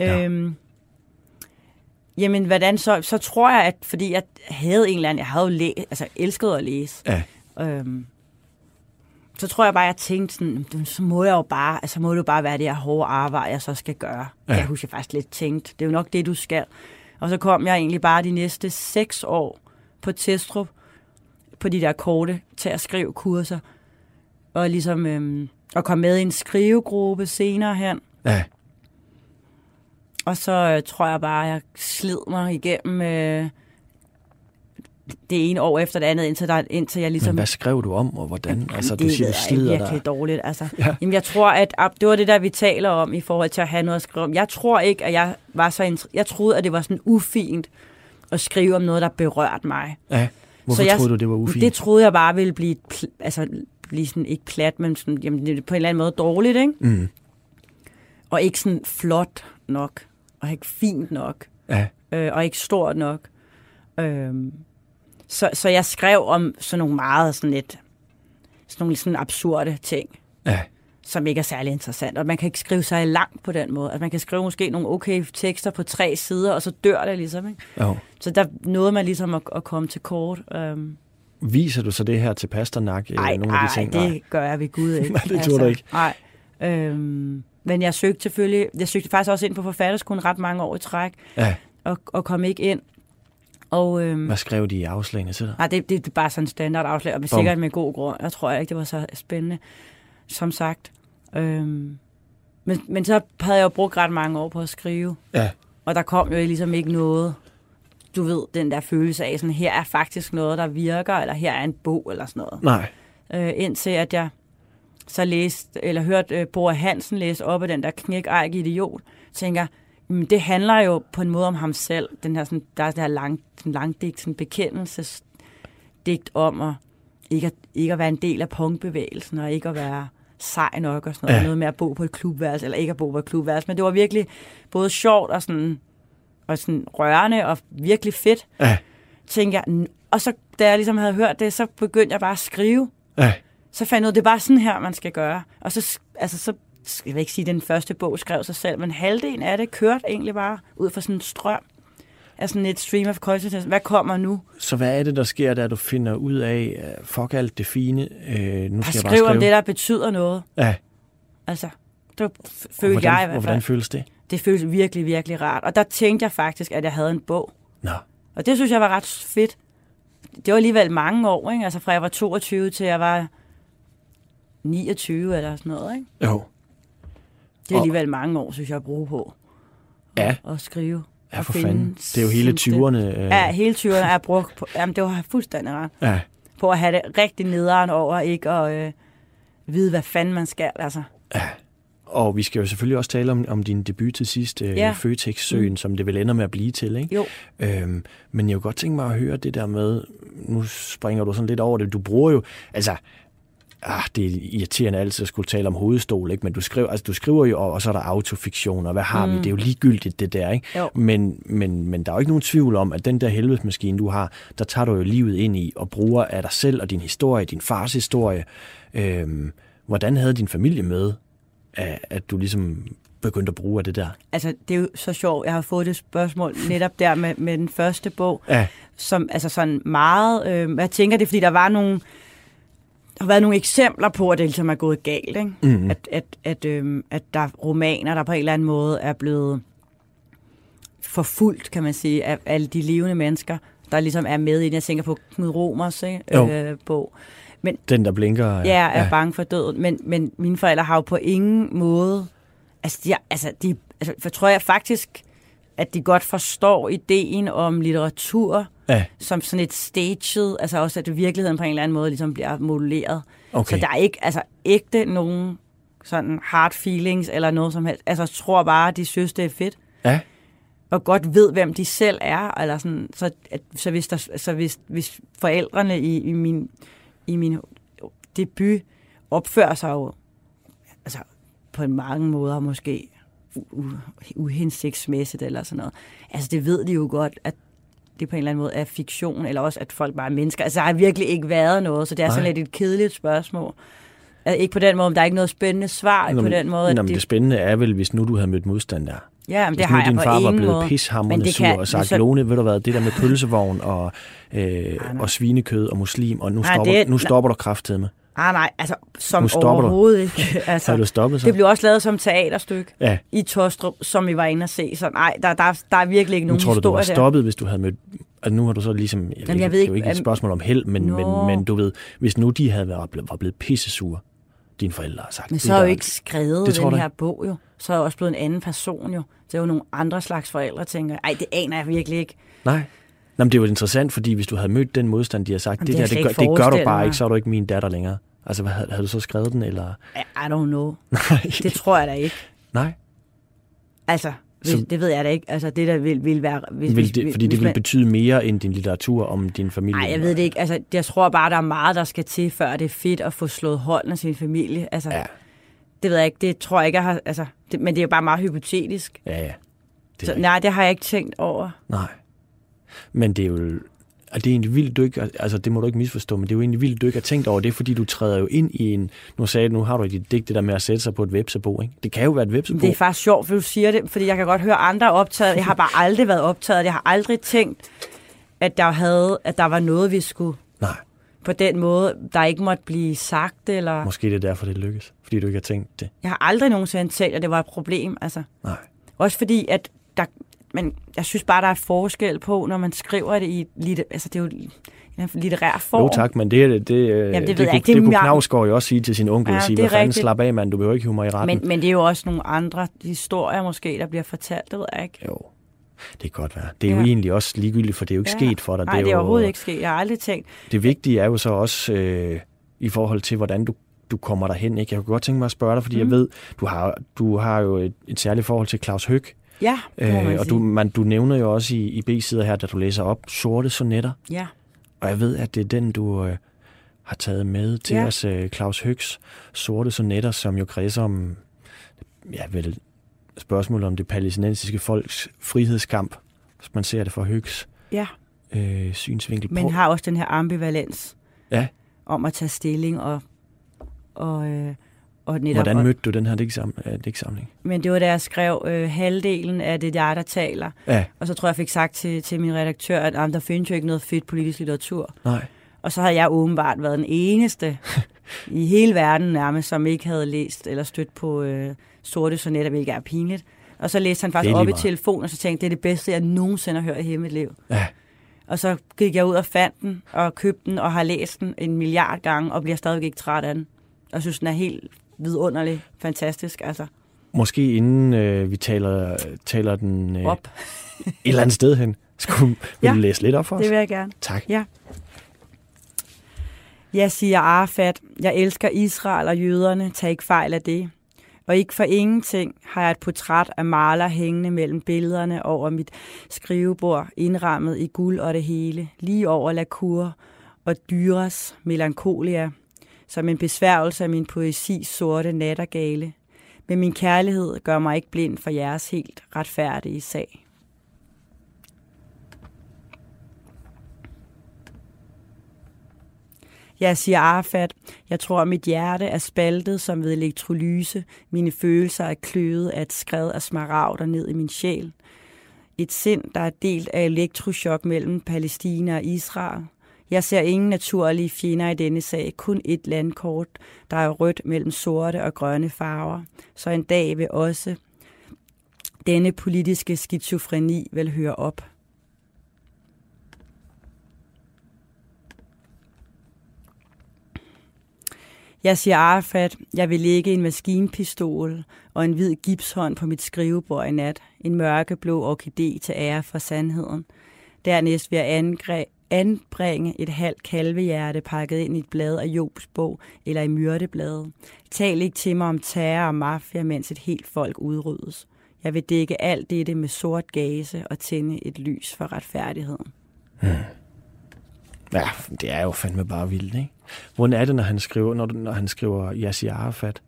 ja. øhm, jamen, hvordan så? Så tror jeg, at fordi jeg havde en eller anden, jeg havde jo læ- altså, elsket at læse. Ja. Øhm, så tror jeg bare, jeg tænkte sådan, så må jeg jo bare, altså må det jo bare være det her hårde arbejde, jeg så skal gøre. Ja. Jeg husker faktisk lidt tænkt, det er jo nok det, du skal. Og så kom jeg egentlig bare de næste seks år på Testrup, på de der korte til at skrive kurser, og ligesom øhm, at komme med i en skrivegruppe senere hen. Ja. Og så øh, tror jeg bare, jeg slid mig igennem øh, det ene år efter det andet, indtil, der, indtil jeg ligesom... Men hvad skrev du om, og hvordan? Jamen, altså, du siger, du slider er virkelig der. dårligt. Altså. Ja. Jamen, jeg tror, at det var det der, vi taler om i forhold til at have noget at skrive om. Jeg tror ikke, at jeg var så... Jeg troede, at det var sådan ufint at skrive om noget, der berørte mig. Ja. Hvorfor så jeg, troede du, det var ufint? Det troede jeg bare ville blive, altså, blive sådan, ikke plat, men sådan, jamen, på en eller anden måde dårligt, ikke? Mm. Og ikke sådan flot nok, og ikke fint nok, ja. øh, og ikke stort nok. Øh, så, så jeg skrev om sådan nogle meget sådan lidt, sådan nogle sådan absurde ting. Ja. Som ikke er særlig interessant. Og man kan ikke skrive sig langt på den måde. At altså, man kan skrive måske nogle okay tekster på tre sider, og så dør det ligesom. Ikke? Jo. Så der nåede man ligesom at, at komme til kort. Um, Viser du så det her til Pasternak? Nej, nogle af de ting? det nej. gør jeg ved Gud ikke. nej, det altså, du ikke. Nej. Øhm, men jeg søgte selvfølgelig, jeg søgte faktisk også ind på forfatterskolen ret mange år i træk, ja. og, og kom ikke ind. Og, øhm, Hvad skrev de i afslagene til dig? Nej, det, det, det er bare sådan en standard afslag, og sikkert med god grund. Jeg tror ikke, det var så spændende, som sagt. Øhm, men, men så havde jeg jo brugt ret mange år på at skrive. Ja. Og der kom jo ligesom ikke noget, du ved, den der følelse af, sådan, her er faktisk noget, der virker, eller her er en bog, eller sådan noget. Nej. Øh, indtil at jeg så læste, eller hørte øh, Bor Hansen læse op af den der knæk idiot, tænker, det handler jo på en måde om ham selv. Den her, sådan, der er det her lang, sådan langdigt sådan bekendelsesdigt om at ikke, at ikke at være en del af punkbevægelsen, og ikke at være sej nok og sådan noget. Ja. Noget med at bo på et klubværelse, eller ikke at bo på et klubværelse. Men det var virkelig både sjovt og sådan, og sådan rørende og virkelig fedt. Ja. Tænkte jeg, og så da jeg ligesom havde hørt det, så begyndte jeg bare at skrive. Ja. Så fandt jeg ud, det er bare sådan her, man skal gøre. Og så, altså, så jeg vil ikke sige, at den første bog skrev sig selv, men halvdelen af det kørte egentlig bare ud fra sådan en strøm af sådan et stream of consciousness. Hvad kommer nu? Så hvad er det, der sker, da du finder ud af, uh, fuck alt det fine, uh, nu skal jeg, jeg bare skrive om det, der betyder noget. Ja. Altså, det følte hvordan, jeg i hvert fald. hvordan føles det? Det føles virkelig, virkelig rart. Og der tænkte jeg faktisk, at jeg havde en bog. Nå. Og det synes jeg var ret fedt. Det var alligevel mange år, ikke? Altså fra jeg var 22 til jeg var 29 eller sådan noget, ikke? Jo. Det er alligevel mange år, synes jeg, at bruge på ja. at, at skrive. Ja, for fanden. Det er jo hele 20'erne. Øh... Ja, hele 20'erne er brugt på. Jamen, det var fuldstændig ret. Ja. På at have det rigtig nederen over, ikke at øh, vide, hvad fanden man skal, altså. Ja. Og vi skal jo selvfølgelig også tale om, om din debut til sidst, øh, ja. Føtex-søen, mm. som det vil ender med at blive til, ikke? Jo. Øhm, men jeg kunne godt tænke mig at høre det der med, nu springer du sådan lidt over det, du bruger jo, altså, ah, det er irriterende altid at skulle tale om hovedstol, ikke? men du skriver, altså, du skriver jo, og så er der autofiktion, og hvad har mm. vi? Det er jo ligegyldigt, det der. Ikke? Jo. Men, men, men der er jo ikke nogen tvivl om, at den der helvedesmaskine, du har, der tager du jo livet ind i, og bruger af dig selv og din historie, din fars historie. Øhm, hvordan havde din familie med, at, at du ligesom begyndte at bruge af det der? Altså, det er jo så sjovt. Jeg har fået det spørgsmål netop der med, med den første bog, ja. som altså sådan meget... Øh, jeg tænker, det er, fordi der var nogle har været nogle eksempler på, at det ligesom er gået galt. Ikke? Mm. At, at, at, øhm, at der er romaner, der på en eller anden måde er blevet forfulgt, kan man sige, af alle de levende mennesker, der ligesom er med i Jeg tænker på Knud Romers ikke? Øh, bog. Men, Den, der blinker. Ja, er ja. bange for døden. Men, men mine forældre har jo på ingen måde... Altså, de, altså, de, altså for tror jeg faktisk, at de godt forstår ideen om litteratur ja. som sådan et staged, altså også at virkeligheden på en eller anden måde ligesom bliver moduleret. Okay. Så der er ikke altså ægte nogen sådan hard feelings eller noget som helst. Altså, tror bare, at de synes, det er fedt. Ja. Og godt ved, hvem de selv er. Eller sådan, så, at, så, hvis, der, så hvis, hvis forældrene i, i, min, i min debut opfører sig jo altså, på en mange måder måske uhensigtsmæssigt eller sådan noget. Altså, det ved de jo godt, at det på en eller anden måde er fiktion, eller også at folk bare er mennesker. Altså, der har virkelig ikke været noget, så det er Nej. sådan lidt et kedeligt spørgsmål. Altså, ikke på den måde, men der er ikke noget spændende svar nå, på den måde. Nå, men det, det spændende er vel, hvis nu du havde mødt modstand der. Ja, men det har jeg din far var blevet pishammerende sur kan, og sagt, så... Lone, ved du hvad, det der med pølsevogn og, øh, og svinekød og muslim, og nu nej, stopper, det, nu stopper du kraftet med. Ah, nej, altså som overhovedet du. ikke. Altså, du stoppet så? Det blev også lavet som teaterstykke ja. i Tostrup, som vi var inde og se. Så nej, der, der, der er virkelig ikke nogen historie der. Tror du, du var stoppet, der. hvis du havde mødt... Altså, nu har du så ligesom... Jeg, Jamen, jeg ved ikke, det er jo ikke et spørgsmål om held, men, men, men du ved, hvis nu de havde været, var blevet pissesure, dine forældre har sagt... Men så har jo ikke skrevet det den her bog jo. Så er jeg også blevet en anden person jo. Det er jo nogle andre slags forældre, tænker Ej, det aner jeg virkelig ikke. Nej. Nå, men det er jo interessant, fordi hvis du havde mødt den modstand, de har sagt, Jamen, det, det, der, det, gør, det gør du bare ikke, så er du ikke min datter længere. Altså, hvad, havde, havde du så skrevet den, eller? I don't know. Nej. Det tror jeg da ikke. Nej. Altså, så, det ved jeg da ikke. Altså, det der vil, vil være... Hvis, vil det, fordi det vil man, betyde mere end din litteratur om din familie? Nej, jeg ved det ikke. Altså, jeg tror bare, der er meget, der skal til, før det er fedt at få slået hold af sin familie. Altså, ja. Det ved jeg ikke. Det tror jeg ikke, jeg har... Altså, det, men det er jo bare meget hypotetisk. Ja, ja. Det så, nej, det har jeg ikke tænkt over. Nej. Men det er jo og det er egentlig vildt, du ikke, altså det må du ikke misforstå, men det er jo egentlig vildt, du ikke har tænkt over det, fordi du træder jo ind i en, nu sagde du, nu har du dit digt det der med at sætte sig på et websebo, ikke? Det kan jo være et websebo. Det er faktisk sjovt, for du siger det, fordi jeg kan godt høre andre optaget. Jeg har bare aldrig været optaget. Jeg har aldrig tænkt, at der, havde, at der var noget, vi skulle... Nej. På den måde, der ikke måtte blive sagt, eller... Måske det er derfor, det lykkes, fordi du ikke har tænkt det. Jeg har aldrig nogensinde tænkt, at det var et problem, altså. Nej. Også fordi, at der, men jeg synes bare, der er forskel på, når man skriver det i... Altså, det er jo en litterær form. Jo tak, men det, det, det, Jamen, det, det, det, det, det kunne Knavsgaard jo også sige til sin onkel, ja, sige, hvad fanden slap af, mand, du behøver ikke hive mig i retten. Men, men det er jo også nogle andre historier måske, der bliver fortalt, det ved jeg ikke. Jo, det kan godt være. Det er ja. jo egentlig også ligegyldigt, for det er jo ikke ja. sket for dig. Nej, det er, det er overhovedet ikke sket. Jeg har aldrig tænkt. Det vigtige er jo så også øh, i forhold til, hvordan du du kommer derhen. Ikke? Jeg kunne godt tænke mig at spørge dig, fordi mm. jeg ved, du har, du har jo et, et særligt forhold til Claus Høg. Ja, øh, Og du, man, du nævner jo også i, i B-sider her, da du læser op, sorte sonetter. Ja. Og jeg ved, at det er den, du øh, har taget med til ja. os, øh, Claus Høgs sorte sonetter, som jo kredser om, ja vel, spørgsmålet om det palæstinensiske folks frihedskamp, hvis man ser det fra Høgs ja. øh, synsvinkel. Men har også den her ambivalens ja. om at tage stilling og, og øh, og netop, Hvordan mødte du den her digtsamling? Men det var da jeg skrev øh, halvdelen af det, jeg der taler. Ja. Og så tror jeg, jeg fik sagt til, til min redaktør, at der findes jo ikke noget fedt politisk litteratur. Nej. Og så havde jeg åbenbart været den eneste i hele verden nærmest, som ikke havde læst eller stødt på øh, sorte sonetter, hvilket er pinligt. Og så læste han faktisk op i telefonen, og så tænkte det er det bedste, jeg nogensinde har hørt i hele mit liv. Ja. Og så gik jeg ud og fandt den, og købte den, og har læst den en milliard gange, og bliver stadigvæk ikke træt af den. Og synes, den er helt vidunderlig, fantastisk. Altså. Måske inden øh, vi taler, taler den øh, op. et eller andet sted hen, skulle vil ja, du læse lidt op for os? det vil jeg gerne. Tak. Ja. Jeg siger Arafat, jeg elsker Israel og jøderne, tag ikke fejl af det. Og ikke for ingenting har jeg et portræt af maler hængende mellem billederne over mit skrivebord, indrammet i guld og det hele, lige over Lacour og Dyras Melancholia – som en besværgelse af min poesi sorte nattergale. Men min kærlighed gør mig ikke blind for jeres helt retfærdige sag. Jeg siger Arafat, jeg tror, at mit hjerte er spaltet som ved elektrolyse. Mine følelser er kløet af et skred af smaragder ned i min sjæl. Et sind, der er delt af elektroschok mellem Palæstina og Israel. Jeg ser ingen naturlige fjender i denne sag, kun et landkort, der er rødt mellem sorte og grønne farver. Så en dag vil også denne politiske skizofreni vil høre op. Jeg siger Arafat, jeg vil lægge en maskinpistol og en hvid gipshånd på mit skrivebord i nat. En mørkeblå orkidé til ære for sandheden. Dernæst vil jeg angre- anbringe et halvt kalvehjerte pakket ind i et blad af Jobs bog eller i myrdebladet. Tal ikke til mig om terror og mafia, mens et helt folk udryddes. Jeg vil dække alt dette med sort gase og tænde et lys for retfærdigheden. Hmm. Ja, det er jo fandme bare vildt, ikke? Hvordan er det, når han skriver, når, når han skriver Yasser Arafat?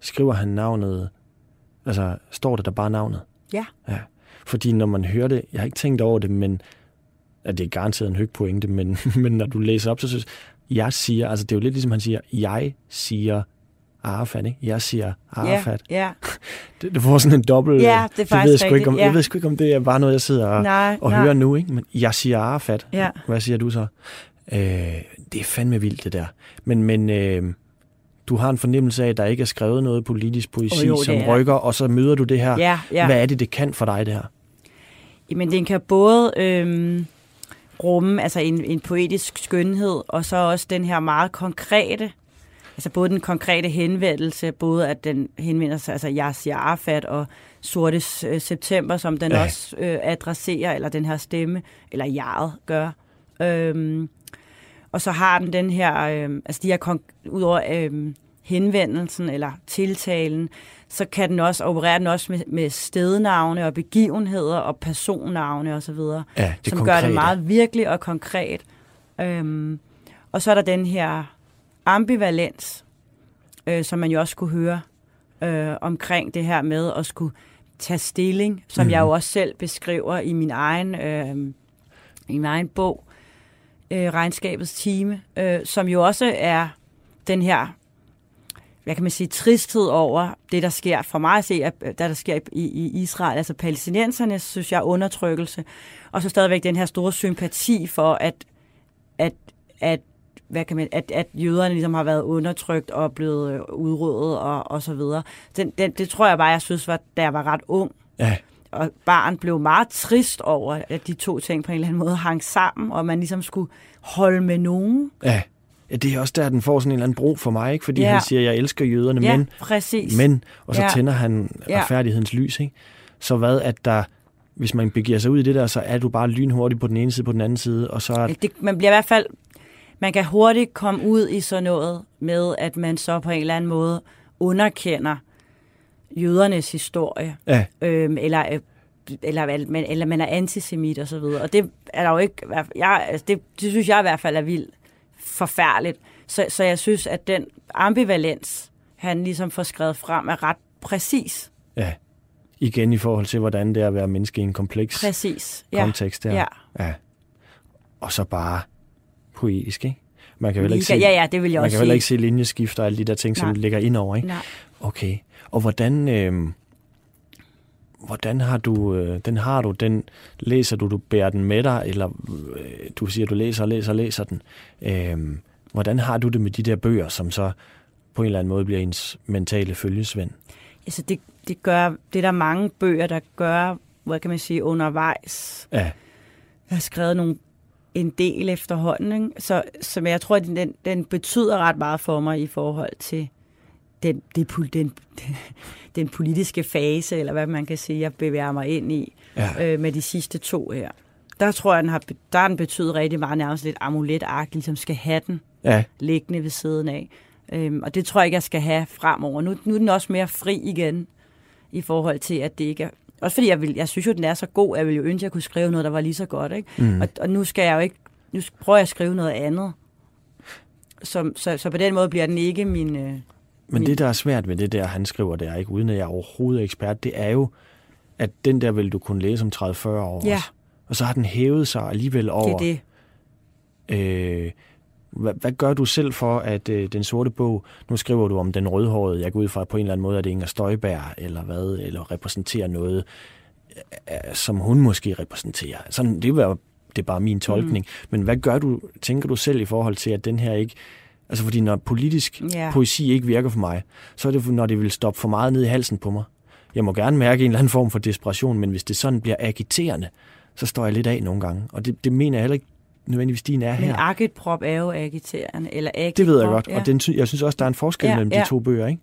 Skriver han navnet, altså står det der bare navnet? Ja. ja. Fordi når man hører det, jeg har ikke tænkt over det, men at det er garanteret en høj pointe, men, men når du læser op, så synes jeg siger, altså det er jo lidt ligesom han siger, jeg siger Arafat, ikke? Jeg siger Arafat. Ja, ja. Det, det får sådan en dobbelt... Ja, det er faktisk det ved jeg, sgu ikke, om, ja. jeg ved sgu ikke, om det er bare noget, jeg sidder og, nej, og nej. hører nu, ikke? Men jeg siger Arafat. Ja. Hvad siger du så? Øh, det er fandme vildt, det der. Men, men øh, du har en fornemmelse af, at der ikke er skrevet noget politisk poesi, oh, jo, som er. rykker, og så møder du det her. Ja, ja. Hvad er det, det kan for dig, det her? Jamen, den kan både øhm, rumme altså en, en poetisk skønhed, og så også den her meget konkrete, altså både den konkrete henvendelse, både at den henvender sig, altså Yasser Arafat og Sorte September, som den ja. også øh, adresserer, eller den her stemme, eller jaret gør. Øhm, og så har den den her, øh, altså de her, udover øh, henvendelsen eller tiltalen, så kan den også operere den også med, med stednavne og begivenheder og personnavne osv., ja, som konkrete. gør det meget virkelig og konkret. Øhm, og så er der den her ambivalens, øh, som man jo også kunne høre øh, omkring det her med at skulle tage stilling, som mm. jeg jo også selv beskriver i min egen, øh, i min egen bog, øh, Regnskabets time, øh, som jo også er den her hvad kan man sige, tristhed over det, der sker for mig at se, at, der, der sker i, i Israel, altså palæstinenserne, synes jeg, undertrykkelse, og så stadigvæk den her store sympati for, at, at, at hvad kan man, at, at jøderne ligesom har været undertrykt og blevet udryddet og, og så videre. Den, den, det tror jeg bare, jeg synes, var, da jeg var ret ung. Ja. Og barn blev meget trist over, at de to ting på en eller anden måde hang sammen, og man ligesom skulle holde med nogen. Ja. Ja, det er også der, den får sådan en eller anden bro for mig, ikke? Fordi ja. han siger, jeg elsker jøderne, ja, men, præcis. men, og så ja. tænder han Ja. retfærdighedens lys, ikke? Så hvad, at der, hvis man begiver sig ud i det der, så er du bare lynhurtig på den ene side, på den anden side, og så er... Ja, det, man bliver i hvert fald, man kan hurtigt komme ud i sådan noget med, at man så på en eller anden måde underkender jødernes historie, Ja, øhm, eller, øh, eller, eller, eller man er antisemit og så videre. Og det er der jo ikke, jeg, altså det, det synes jeg i hvert fald er vildt forfærdeligt. Så, så jeg synes, at den ambivalens, han ligesom får skrevet frem, er ret præcis. ja. Igen i forhold til, hvordan det er at være menneske i en kompleks Præcis. Ja. kontekst der. Ja. ja. Og så bare poetisk, ikke? Man kan heller ikke se, ja, ja, det vil jeg man også kan sige. ikke se linjeskift og alle de der ting, som Nej. ligger ind over, ikke? Nej. Okay. Og hvordan, øh, hvordan har du, øh, den har du, den læser du, du bærer den med dig, eller øh, du siger, du læser og læser og læser den. Øh, hvordan har du det med de der bøger, som så på en eller anden måde bliver ens mentale følgesvend? Altså det, det gør, det er der mange bøger, der gør, hvad kan man sige, undervejs. Ja, Jeg har skrevet nogle, en del efterhånden, ikke? Så, men jeg tror, at den, den betyder ret meget for mig i forhold til den, det, den, den, den politiske fase, eller hvad man kan sige, jeg bevæger mig ind i ja, øh, med de sidste to her. Der tror jeg, den har, der har den betydet rigtig meget nærmest lidt amuletagtigt, ligesom skal have den ja, liggende ved siden af. Øhm, og det tror jeg ikke, jeg skal have fremover. Nu, nu er den også mere fri igen, i forhold til, at det ikke er... Også fordi jeg, vil, jeg synes jo, den er så god, at jeg ville jo ønske, at jeg kunne skrive noget, der var lige så godt. Ikke? Mm. Og, og nu skal jeg jo ikke... Nu prøver jeg at skrive noget andet. Så, så, så på den måde bliver den ikke min... Øh, Men det, der er svært ved det der, han skriver der, ikke, uden at jeg overhovedet er ekspert, det er jo, at den der vil du kunne læse om 30-40 år Ja. også. Og så har den hævet sig alligevel over. det er det. Øh, hvad, hvad gør du selv for, at øh, den sorte bog, nu skriver du om den rødhårede, jeg går ud fra på en eller anden måde, at det er Inger Støjberg, eller hvad, eller repræsenterer noget, øh, som hun måske repræsenterer. Sådan, det, var, det er bare min tolkning. Mm. Men hvad gør du, tænker du selv i forhold til, at den her ikke, altså fordi når politisk Ja. poesi ikke virker for mig, så er det, når det vil stoppe for meget ned i halsen på mig. Jeg må gerne mærke en eller anden form for desperation, men hvis det sådan bliver agiterende, så står jeg lidt af nogle gange. Og det, det mener jeg heller ikke nødvendigvis din er her. Men agitprop er jo agiterende, eller agitprop. Det ved jeg godt, ja. og den, jeg synes også, der er en forskel ja, mellem ja. de to bøger, ikke?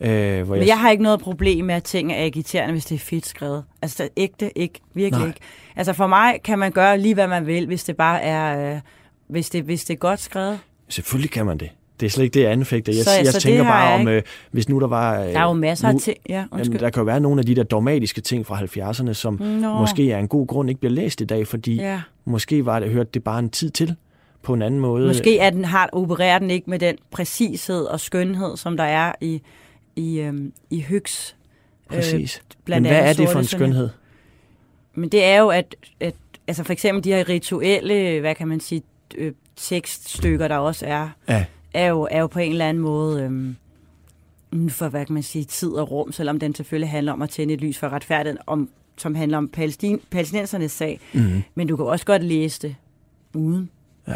Øh, hvor Men jeg... jeg har ikke noget problem med, at ting er agiterende, hvis det er fedt skrevet. Altså, det er ægte, ikke. Virkelig Nej. ikke. Altså, for mig kan man gøre lige, hvad man vil, hvis det bare er... Øh, hvis, det, hvis det er godt skrevet. Selvfølgelig kan man det. Det er slet ikke det, jeg anfægter. Jeg, så, jeg så tænker bare om, øh, hvis nu der var... Øh, der er jo masser nu, af ting. Ja, jamen, der kan jo være nogle af de der dogmatiske ting fra 70'erne, som Nå. måske er en god grund ikke bliver læst i dag, fordi ja. måske var det hørt det bare en tid til på en anden måde. Måske er den, har, opererer den ikke med den præcished og skønhed, som der er i, i, øhm, i Høgs. Øh, Præcis. Øh, Men hvad er det for en skønhed? Men det er jo, at, at altså for eksempel de her rituelle, hvad kan man sige, øh, tekststykker, der også er, ja. er, jo, er jo på en eller anden måde øh, for, hvad kan man sige, tid og rum, selvom den selvfølgelig handler om at tænde et lys for retfærdighed, om, som handler om palæstin, palæstinensernes sag. Mm-hmm. Men du kan også godt læse det uden. Ja.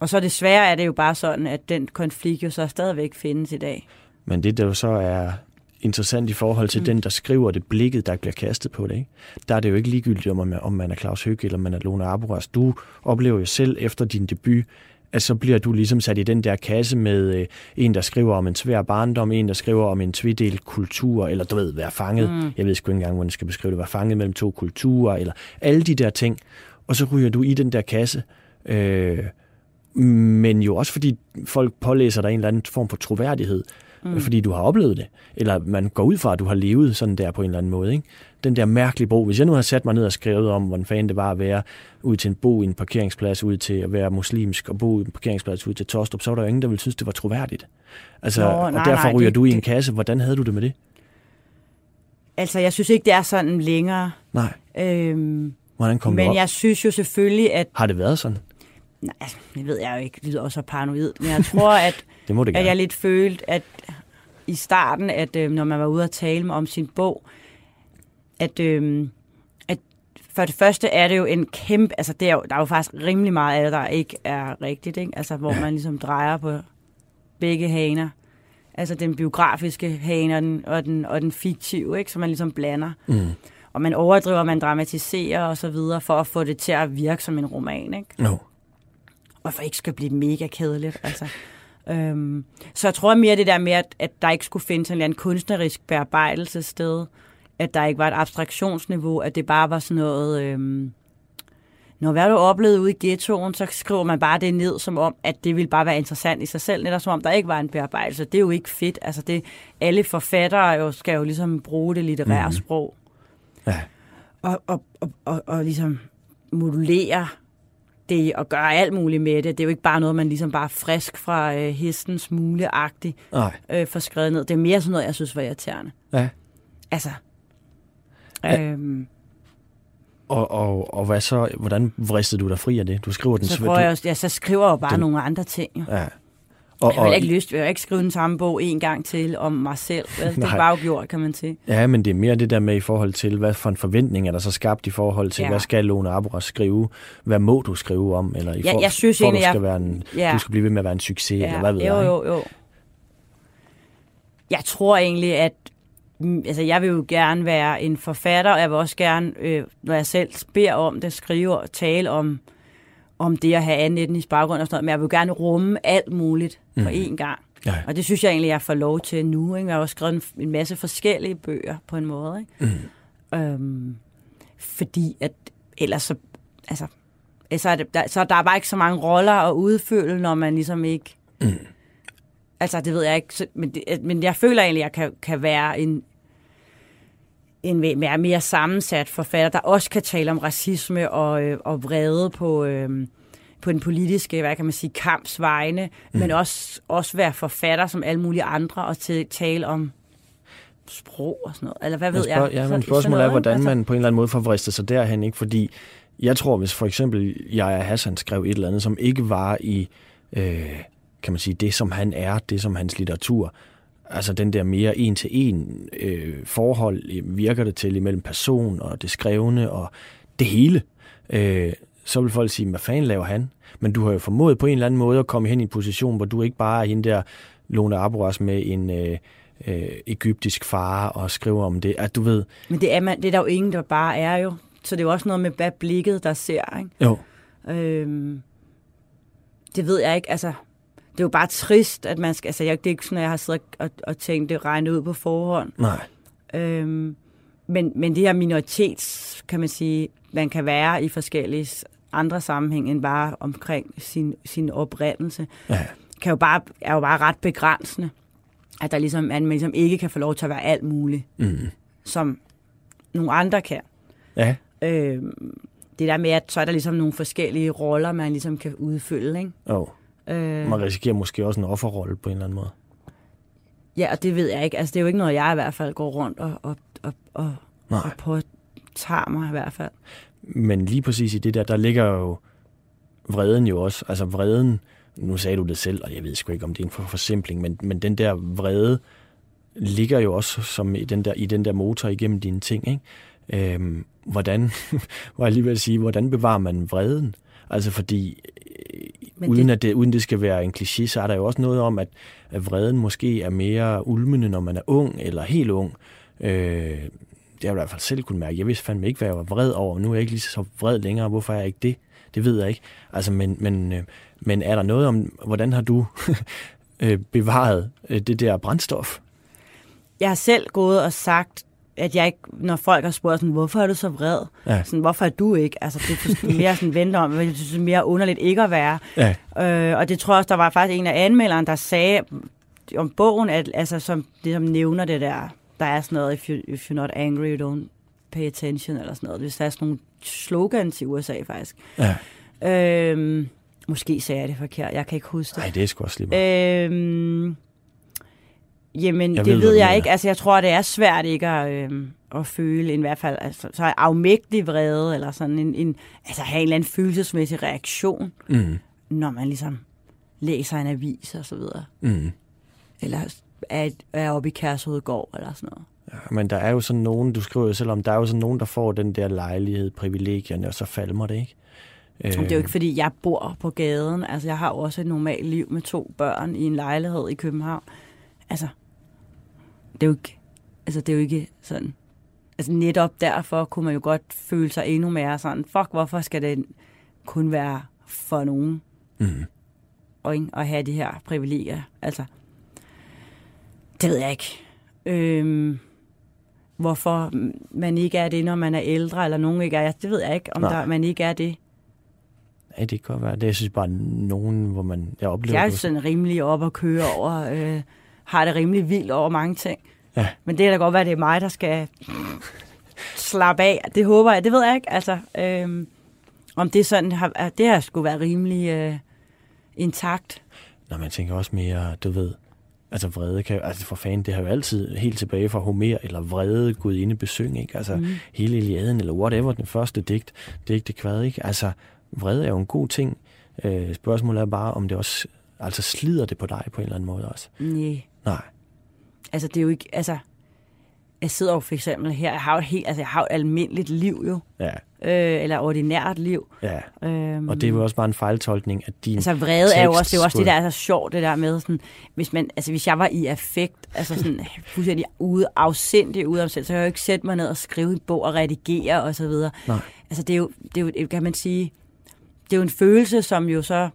Og så desværre er det jo bare sådan, at den konflikt jo så stadigvæk findes i dag. Men det, der jo så er interessant i forhold til mm. den, der skriver det, blikket, der bliver kastet på det, ikke? der er det jo ikke ligegyldigt, om man, om man er Claus Høgh eller man er Lone Aboras. Du oplever jo selv efter din debut, at så bliver du ligesom sat i den der kasse med øh, en, der skriver om en svær barndom, en, der skriver om en tvedelt kultur, eller du ved, være fanget. Mm. Jeg ved sgu ikke engang, hvordan jeg skal beskrive det. Være fanget mellem to kulturer, eller alle de der ting. Og så ryger du i den der kasse. Øh, men jo også fordi folk pålæser dig en eller anden form for troværdighed mm. fordi du har oplevet det. Eller man går ud fra, at du har levet sådan der på en eller anden måde. Ikke? Den der mærkelige bro. Hvis jeg nu har sat mig ned og skrevet om, hvordan fanden det var at være ud til en bo i en parkeringsplads, ud til at være muslimsk og bo i en parkeringsplads ud til Tostrup, så var der jo ingen, der ville synes, det var troværdigt. Altså, Nå, nej, og derfor nej, ryger det, du i en kasse. Hvordan havde du det med det? Altså, jeg synes ikke, det er sådan længere. Nej. Øhm, Hvordan kom Men op? jeg synes jo selvfølgelig, at... Har det været sådan? Nej, altså, det ved jeg jo ikke. Det lyder også paranoid. Men jeg tror, at, det må det at jeg lidt følte, at i starten, at øh, når man var ude og tale om sin bog, at, øh, at for det første er det jo en kæmpe, altså det er jo, der er jo faktisk rimelig meget af det, der ikke er rigtigt, ikke? Altså hvor man ligesom drejer på begge haner. Altså den biografiske hane og den, og den, og den fiktive, ikke? Så man ligesom blander. Mm. Og man overdriver, man dramatiserer og så videre, for at få det til at virke som en roman, ikke? No. Hvorfor ikke skal blive mega kedeligt, altså. Øhm, så jeg tror mere det der med, at, at der ikke skulle findes en eller anden kunstnerisk bearbejdelse sted, at der ikke var et abstraktionsniveau, at det bare var sådan noget... Øhm, når hvad du oplevede ude i ghettoen, så skriver man bare det ned, som om, at det ville bare være interessant i sig selv, netop som om der ikke var en bearbejdelse. Det er jo ikke fedt. Altså det, alle forfattere jo, skal jo ligesom bruge det litterære mm-hmm. sprog. Ja. Og, og, og, og, og ligesom modulere det og gøre alt muligt med det. Det er jo ikke bare noget, man ligesom bare frisk fra øh, hestens mule-agtigt øh, får skrevet ned. Det er mere sådan noget, jeg synes var irriterende. Ja. Altså. Ja. Øhm, og, og, og hvad så, hvordan vristede du dig fri af det? Du skriver den så, får jeg, ja, så skriver jeg jo bare den, nogle andre ting. Jo. Ja. Og, jeg har ikke lyst, jeg vil ikke skrive den samme bog en gang til om mig selv. Det er bare gjort, kan man sige. Ja, men det er mere det der med i forhold til, hvad for en forventning er der så skabt i forhold til, ja. hvad skal Lone Aboras skrive? Hvad må du skrive om? Eller i ja, for, jeg synes for, egentlig, du skal, være en, ja. du skal blive ved med at være en succes, ja. eller hvad ved jo, jeg? Jo, jo. Jeg tror egentlig, at altså, jeg vil jo gerne være en forfatter, og jeg vil også gerne, øh, når jeg selv beder om det, skrive og tale om om det at have anden etnisk baggrund og sådan noget, men jeg vil gerne rumme alt muligt på mm. én gang. Ja. Og det synes jeg egentlig, jeg får lov til nu. Ikke? Jeg har også skrevet en, en masse forskellige bøger på en måde. Ikke? Mm. Øhm, fordi at ellers så, altså, så, er det, der, så der er bare ikke så mange roller at udfylde, når man ligesom ikke... Mm. Altså, det ved jeg ikke, så, men, det, men jeg føler egentlig, at jeg kan, kan være en, en mere, mere sammensat forfatter, der også kan tale om racisme og, øh, og vrede på, øh, på den politiske, hvad kan man sige, kampsvejne, mm. men også, også være forfatter som alle mulige andre og til, tale om sprog og sådan noget. Eller hvad ved spørg, jeg? Ja, men spørgsmålet er, hvordan altså, man på en eller anden måde får vristet sig derhen, ikke? Fordi jeg tror, hvis for eksempel jeg Hassan skrev et eller andet, som ikke var i, øh, kan man sige, det som han er, det som hans litteratur, altså den der mere en-til-en øh, forhold øh, virker det til imellem person og det skrevne og det hele, øh, så vil folk sige, hvad fanden laver han? Men du har jo formået på en eller anden måde at komme hen i en position, hvor du ikke bare er hende der Lone Aboras med en øh, øh, egyptisk far og skriver om det, at du ved... Men det er, man, det er der jo ingen, der bare er jo. Så det er jo også noget med hvad blikket, der ser, ikke? Jo. Øhm, det ved jeg ikke, altså, det er jo bare trist, at man skal, altså, jeg, det er ikke sådan, at jeg har siddet og, og tænkt det regnet ud på forhånd. Nej. Øhm, men, men det her minoritets, kan man sige, man kan være i forskellige andre sammenhæng end bare omkring sin, sin oprindelse, ja. kan jo bare, er jo bare ret begrænsende. At der ligesom, at man ligesom ikke kan få lov til at være alt muligt, mm. som nogle andre kan. Ja. Øhm, det der med, at så er der ligesom nogle forskellige roller, man ligesom kan udfylde, ikke? Oh. Øh, man risikerer måske også en offerrolle på en eller anden måde. Ja, og det ved jeg ikke. Altså, det er jo ikke noget, jeg i hvert fald går rundt og, og, og, og, og påtager mig i hvert fald. Men lige præcis i det der, der ligger jo vreden jo også. Altså vreden, nu sagde du det selv, og jeg ved sgu ikke, om det er en for forsimpling, men, men den der vrede ligger jo også som i den der, i den der motor igennem dine ting, ikke? Øhm, hvordan, var jeg lige ved at sige, hvordan bevarer man vreden? Altså fordi, Men uden, det... At det, uden det skal være en kliché, så er der jo også noget om, at, at vreden måske er mere ulmende, når man er ung eller helt ung. Øh, det har jeg i hvert fald selv kunne mærke. Jeg vidste fandme ikke, hvad jeg var vred over. Nu er jeg ikke lige så vred længere. Hvorfor er jeg ikke det? Det ved jeg ikke. Altså, men, men, øh, men er der noget om, hvordan har du øh, bevaret øh, det der brændstof? Jeg har selv gået og sagt at jeg ikke, når folk har spurgt sådan, hvorfor er du så vred? Ja. Sådan, hvorfor er du ikke? Altså, det er mere sådan vente om, jeg synes, det er mere underligt ikke at være. Ja. Øh, og det tror jeg også, der var faktisk en af anmelderen, der sagde om bogen, at, altså, som, det, som nævner det der, der er sådan noget, if, you, if you're not angry, you don't pay attention, eller sådan noget. Det er sådan nogle slogans i USA, faktisk. Ja. Øh, måske sagde jeg det forkert, jeg kan ikke huske det. Nej, det er sgu også lige øh, Jamen, jeg det ved, ved jeg ikke. Altså, jeg tror, det er svært ikke at, øh, at føle, i hvert fald, altså, så afmægtig vrede, eller sådan en, en, altså have en eller anden følelsesmæssig reaktion, mm. når man ligesom læser en avis og så videre. Mm. Eller er, er oppe i Kærshovedgård, eller sådan noget. Ja, men der er jo sådan nogen, du skriver jo selv om, der er jo sådan nogen, der får den der lejlighed, privilegierne, og så falmer det, ikke? det er jo ikke, fordi jeg bor på gaden. Altså, jeg har jo også et normalt liv med to børn i en lejlighed i København. Altså, det er jo ikke, altså det er jo ikke sådan, altså netop derfor kunne man jo godt føle sig endnu mere sådan, fuck, hvorfor skal det kun være for nogen? Mm. Og ikke, at have de her privilegier, altså, det ved jeg ikke. Øhm, hvorfor man ikke er det, når man er ældre, eller nogen ikke er, det ved jeg ikke, om der, man ikke er det. Ja, det kan være. Det jeg synes bare nogen, hvor man... Jeg oplever jeg er sådan rimelig op og køre over... Øh, har det rimelig vildt over mange ting. Ja. Men det kan da godt være, at det er mig, der skal slappe af. Det håber jeg. Det ved jeg ikke. Altså, øhm, om det sådan har, det har skulle være rimelig øh, intakt. Når man tænker også mere, du ved, altså vrede kan altså for fanden, det har jo altid helt tilbage fra Homer, eller vrede gud inde besøg, ikke? Altså mm. hele Iliaden, eller whatever, den første digt, digte kvad, ikke? Altså vrede er jo en god ting. Øh, spørgsmålet er bare, om det også, altså slider det på dig på en eller anden måde også? Nej. Nej. Altså, det er jo ikke, altså, jeg sidder jo for eksempel her, jeg har jo et helt, altså, jeg har jo et almindeligt liv jo. Ja. Øh, eller ordinært liv. Ja. Øhm, og det er jo også bare en fejltolkning af din Altså vrede er jo også, det er også det der er så sjovt, det der med sådan, hvis man, altså hvis jeg var i affekt, altså sådan fuldstændig ude, afsindig ude af selv, så kan jeg jo ikke sætte mig ned og skrive en bog og redigere og så videre. Nej. Altså det er jo, det er jo, kan man sige, det er jo en følelse, som jo så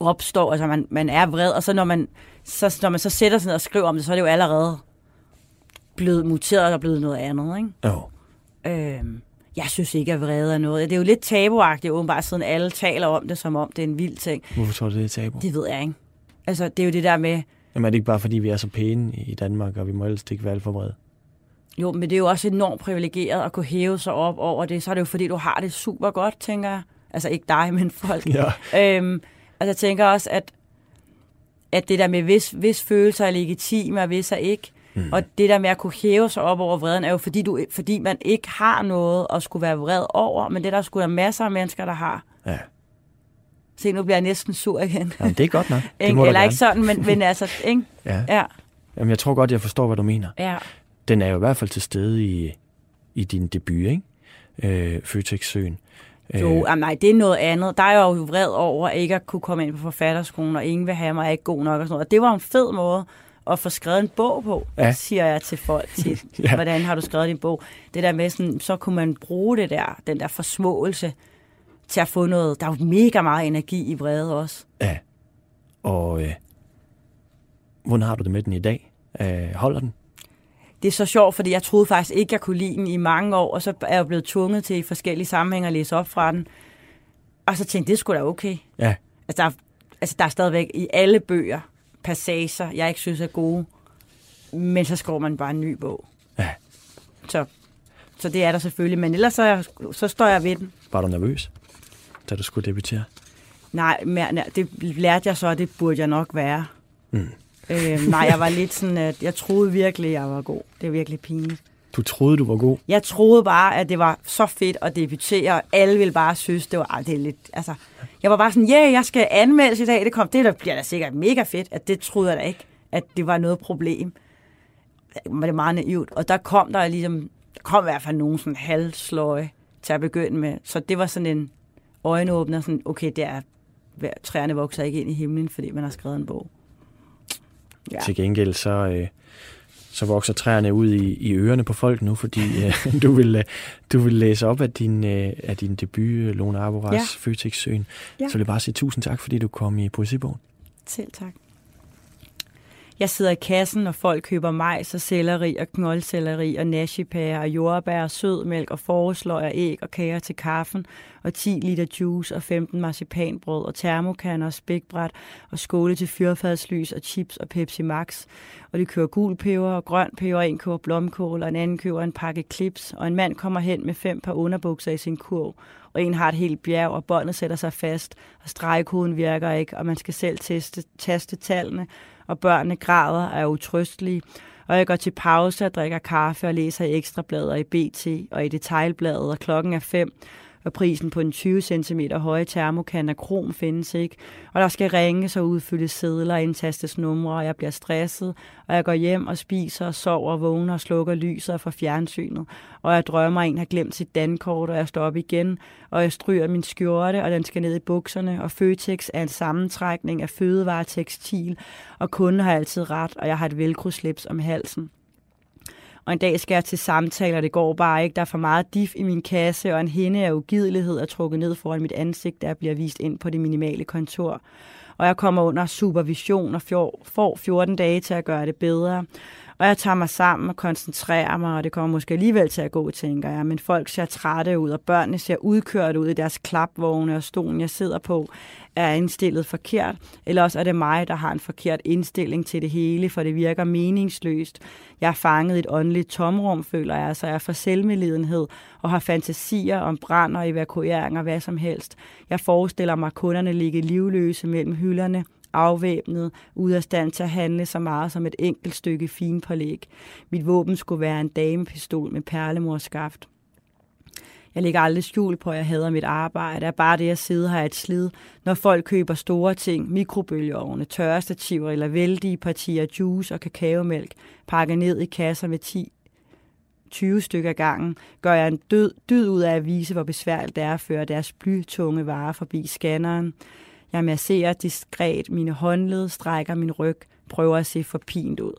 opstår, altså man, man er vred, og så når man, så når man så sætter sig ned og skriver om det, så er det jo allerede blevet muteret og blevet noget andet, ikke? Jo. Øhm, jeg synes ikke, at vrede er noget. Det er jo lidt tabuagtigt, åbenbart, siden alle taler om det, som om det er en vild ting. Hvorfor tror du, det er tabu? Det ved jeg ikke. Altså, det er jo det der med... Jamen er det ikke bare, fordi vi er så pæne i Danmark, og vi må helst ikke være alt for vrede? Jo, men det er jo også enormt privilegeret at kunne hæve sig op over det. Så er det jo, fordi du har det super godt, tænker jeg. Altså ikke dig, men folk. Ja. Øhm, altså jeg tænker også, at at det der med, hvis, hvis følelser er legitime, og hvis er ikke, mm. og det der med at kunne hæve sig op over vreden, er jo fordi, du, fordi man ikke har noget at skulle være vred over, men det der skulle der masser af mennesker, der har. Ja. Se, nu bliver jeg næsten sur igen. Jamen, det er godt nok. Det må Eller ikke sådan, men, men altså, ikke? Ja. ja. Jamen, jeg tror godt, jeg forstår, hvad du mener. Ja. Den er jo i hvert fald til stede i, i din debut, ikke? Øh, Føtex-søen. Jo, øh. nej, det er noget andet. Der er jeg jo vred over ikke at kunne komme ind på forfatterskolen, og ingen vil have mig, er ikke god nok og sådan noget. Og det var en fed måde at få skrevet en bog på, ja. siger jeg til folk tit. ja. Hvordan har du skrevet din bog? Det der med, sådan, så kunne man bruge det der, den der forsmåelse til at få noget. Der er jo mega meget energi i vrede også. Ja. Og øh, hvordan har du det med den i dag? Øh, holder den? Det er så sjovt, fordi jeg troede faktisk ikke, jeg kunne lide den i mange år, og så er jeg blevet tvunget til i forskellige sammenhænge at læse op fra den. Og så tænkte jeg, det skulle da okay. Ja. Altså der, altså, der er stadigvæk i alle bøger passager, jeg ikke synes er gode. Men så skriver man bare en ny bog. Ja. Så, så det er der selvfølgelig. Men ellers så, så står jeg ved den. Var du nervøs, da du skulle debutere? Nej, mere, det lærte jeg så, at det burde jeg nok være. Mm. Øh, nej, jeg var lidt sådan, at jeg troede virkelig, jeg var god. Det er virkelig pinligt. Du troede, du var god? Jeg troede bare, at det var så fedt at debutere, og alle ville bare synes, det var det er lidt, altså, jeg var bare sådan, ja, yeah, jeg skal anmeldes i dag, det kom, det der bliver da sikkert mega fedt, at det troede jeg da ikke, at det var noget problem. Det var det meget naivt, og der kom der ligesom, der kom i hvert fald nogen sådan halvsløje til at begynde med, så det var sådan en øjenåbner, sådan, okay, det er, træerne vokser ikke ind i himlen, fordi man har skrevet en bog. Ja. Til gengæld så, øh, så vokser træerne ud i, i ørerne på folk nu, fordi øh, du, vil, øh, du vil læse op af din, øh, af din debut, Lone Arboras ja. Føtex-søen. Ja. Så vil jeg bare sige tusind tak, fordi du kom i poesibogen. Selv tak. Jeg sidder i kassen, og folk køber majs og selleri og knoldselleri og nashipærer og jordbær og sødmælk og foreslår og æg og kager til kaffen og 10 liter juice og 15 marcipanbrød og termokanner og spækbræt og skåle til fyrfadslys og chips og Pepsi Max. Og de kører gul peber og grøn peber, en køber blomkål og en anden køber en pakke clips, og en mand kommer hen med fem par underbukser i sin kurv, og en har et helt bjerg, og båndet sætter sig fast, og stregkoden virker ikke, og man skal selv teste, taste tallene, og børnene græder og er utrøstelige. Og jeg går til pause og drikker kaffe og læser i ekstrabladet i BT og i detailbladet, og klokken er fem, og prisen på en 20 cm høje termokan af krom findes ikke. Og der skal ringe og udfyldes sædler og indtastes numre, og jeg bliver stresset, og jeg går hjem og spiser og sover og vågner og slukker lyset fra fjernsynet. Og jeg drømmer, at en har glemt sit dankort, og jeg står op igen, og jeg stryger min skjorte, og den skal ned i bukserne, og Føtex er en sammentrækning af fødevaretekstil, og kunden har altid ret, og jeg har et velcro-slips om halsen og en dag skal jeg til samtaler, det går bare ikke. Der er for meget diff i min kasse, og en hende af ugidelighed er trukket ned foran mit ansigt, der bliver vist ind på det minimale kontor. Og jeg kommer under supervision og får 14 dage til at gøre det bedre. Og jeg tager mig sammen og koncentrerer mig, og det kommer måske alligevel til at gå, tænker jeg. Men folk ser trætte ud, og børnene ser udkørt ud i deres klapvogne, og stolen, jeg sidder på, er indstillet forkert. Eller også er det mig, der har en forkert indstilling til det hele, for det virker meningsløst. Jeg er fanget i et åndeligt tomrum, føler jeg, så jeg er for selvmedlidenhed og har fantasier om brand og evakuering og hvad som helst. Jeg forestiller mig kunderne ligge livløse mellem hylderne, afvæbnet, ude af stand til at handle så meget som et enkelt stykke finpålæg. Mit våben skulle være en damepistol med perlemorskaft. Jeg lægger aldrig skjul på, at jeg hader mit arbejde. Det er bare det at sidde her et slid, når folk køber store ting, mikrobølgeovne, tørrestativer eller vældige partier juice og kakaomælk, pakker ned i kasser med 10 20 stykker gangen, gør jeg en død, dyd ud af at vise, hvor besværligt det er at føre deres blytunge varer forbi scanneren. Jeg masserer diskret mine håndled, strækker min ryg, prøver at se forpint ud.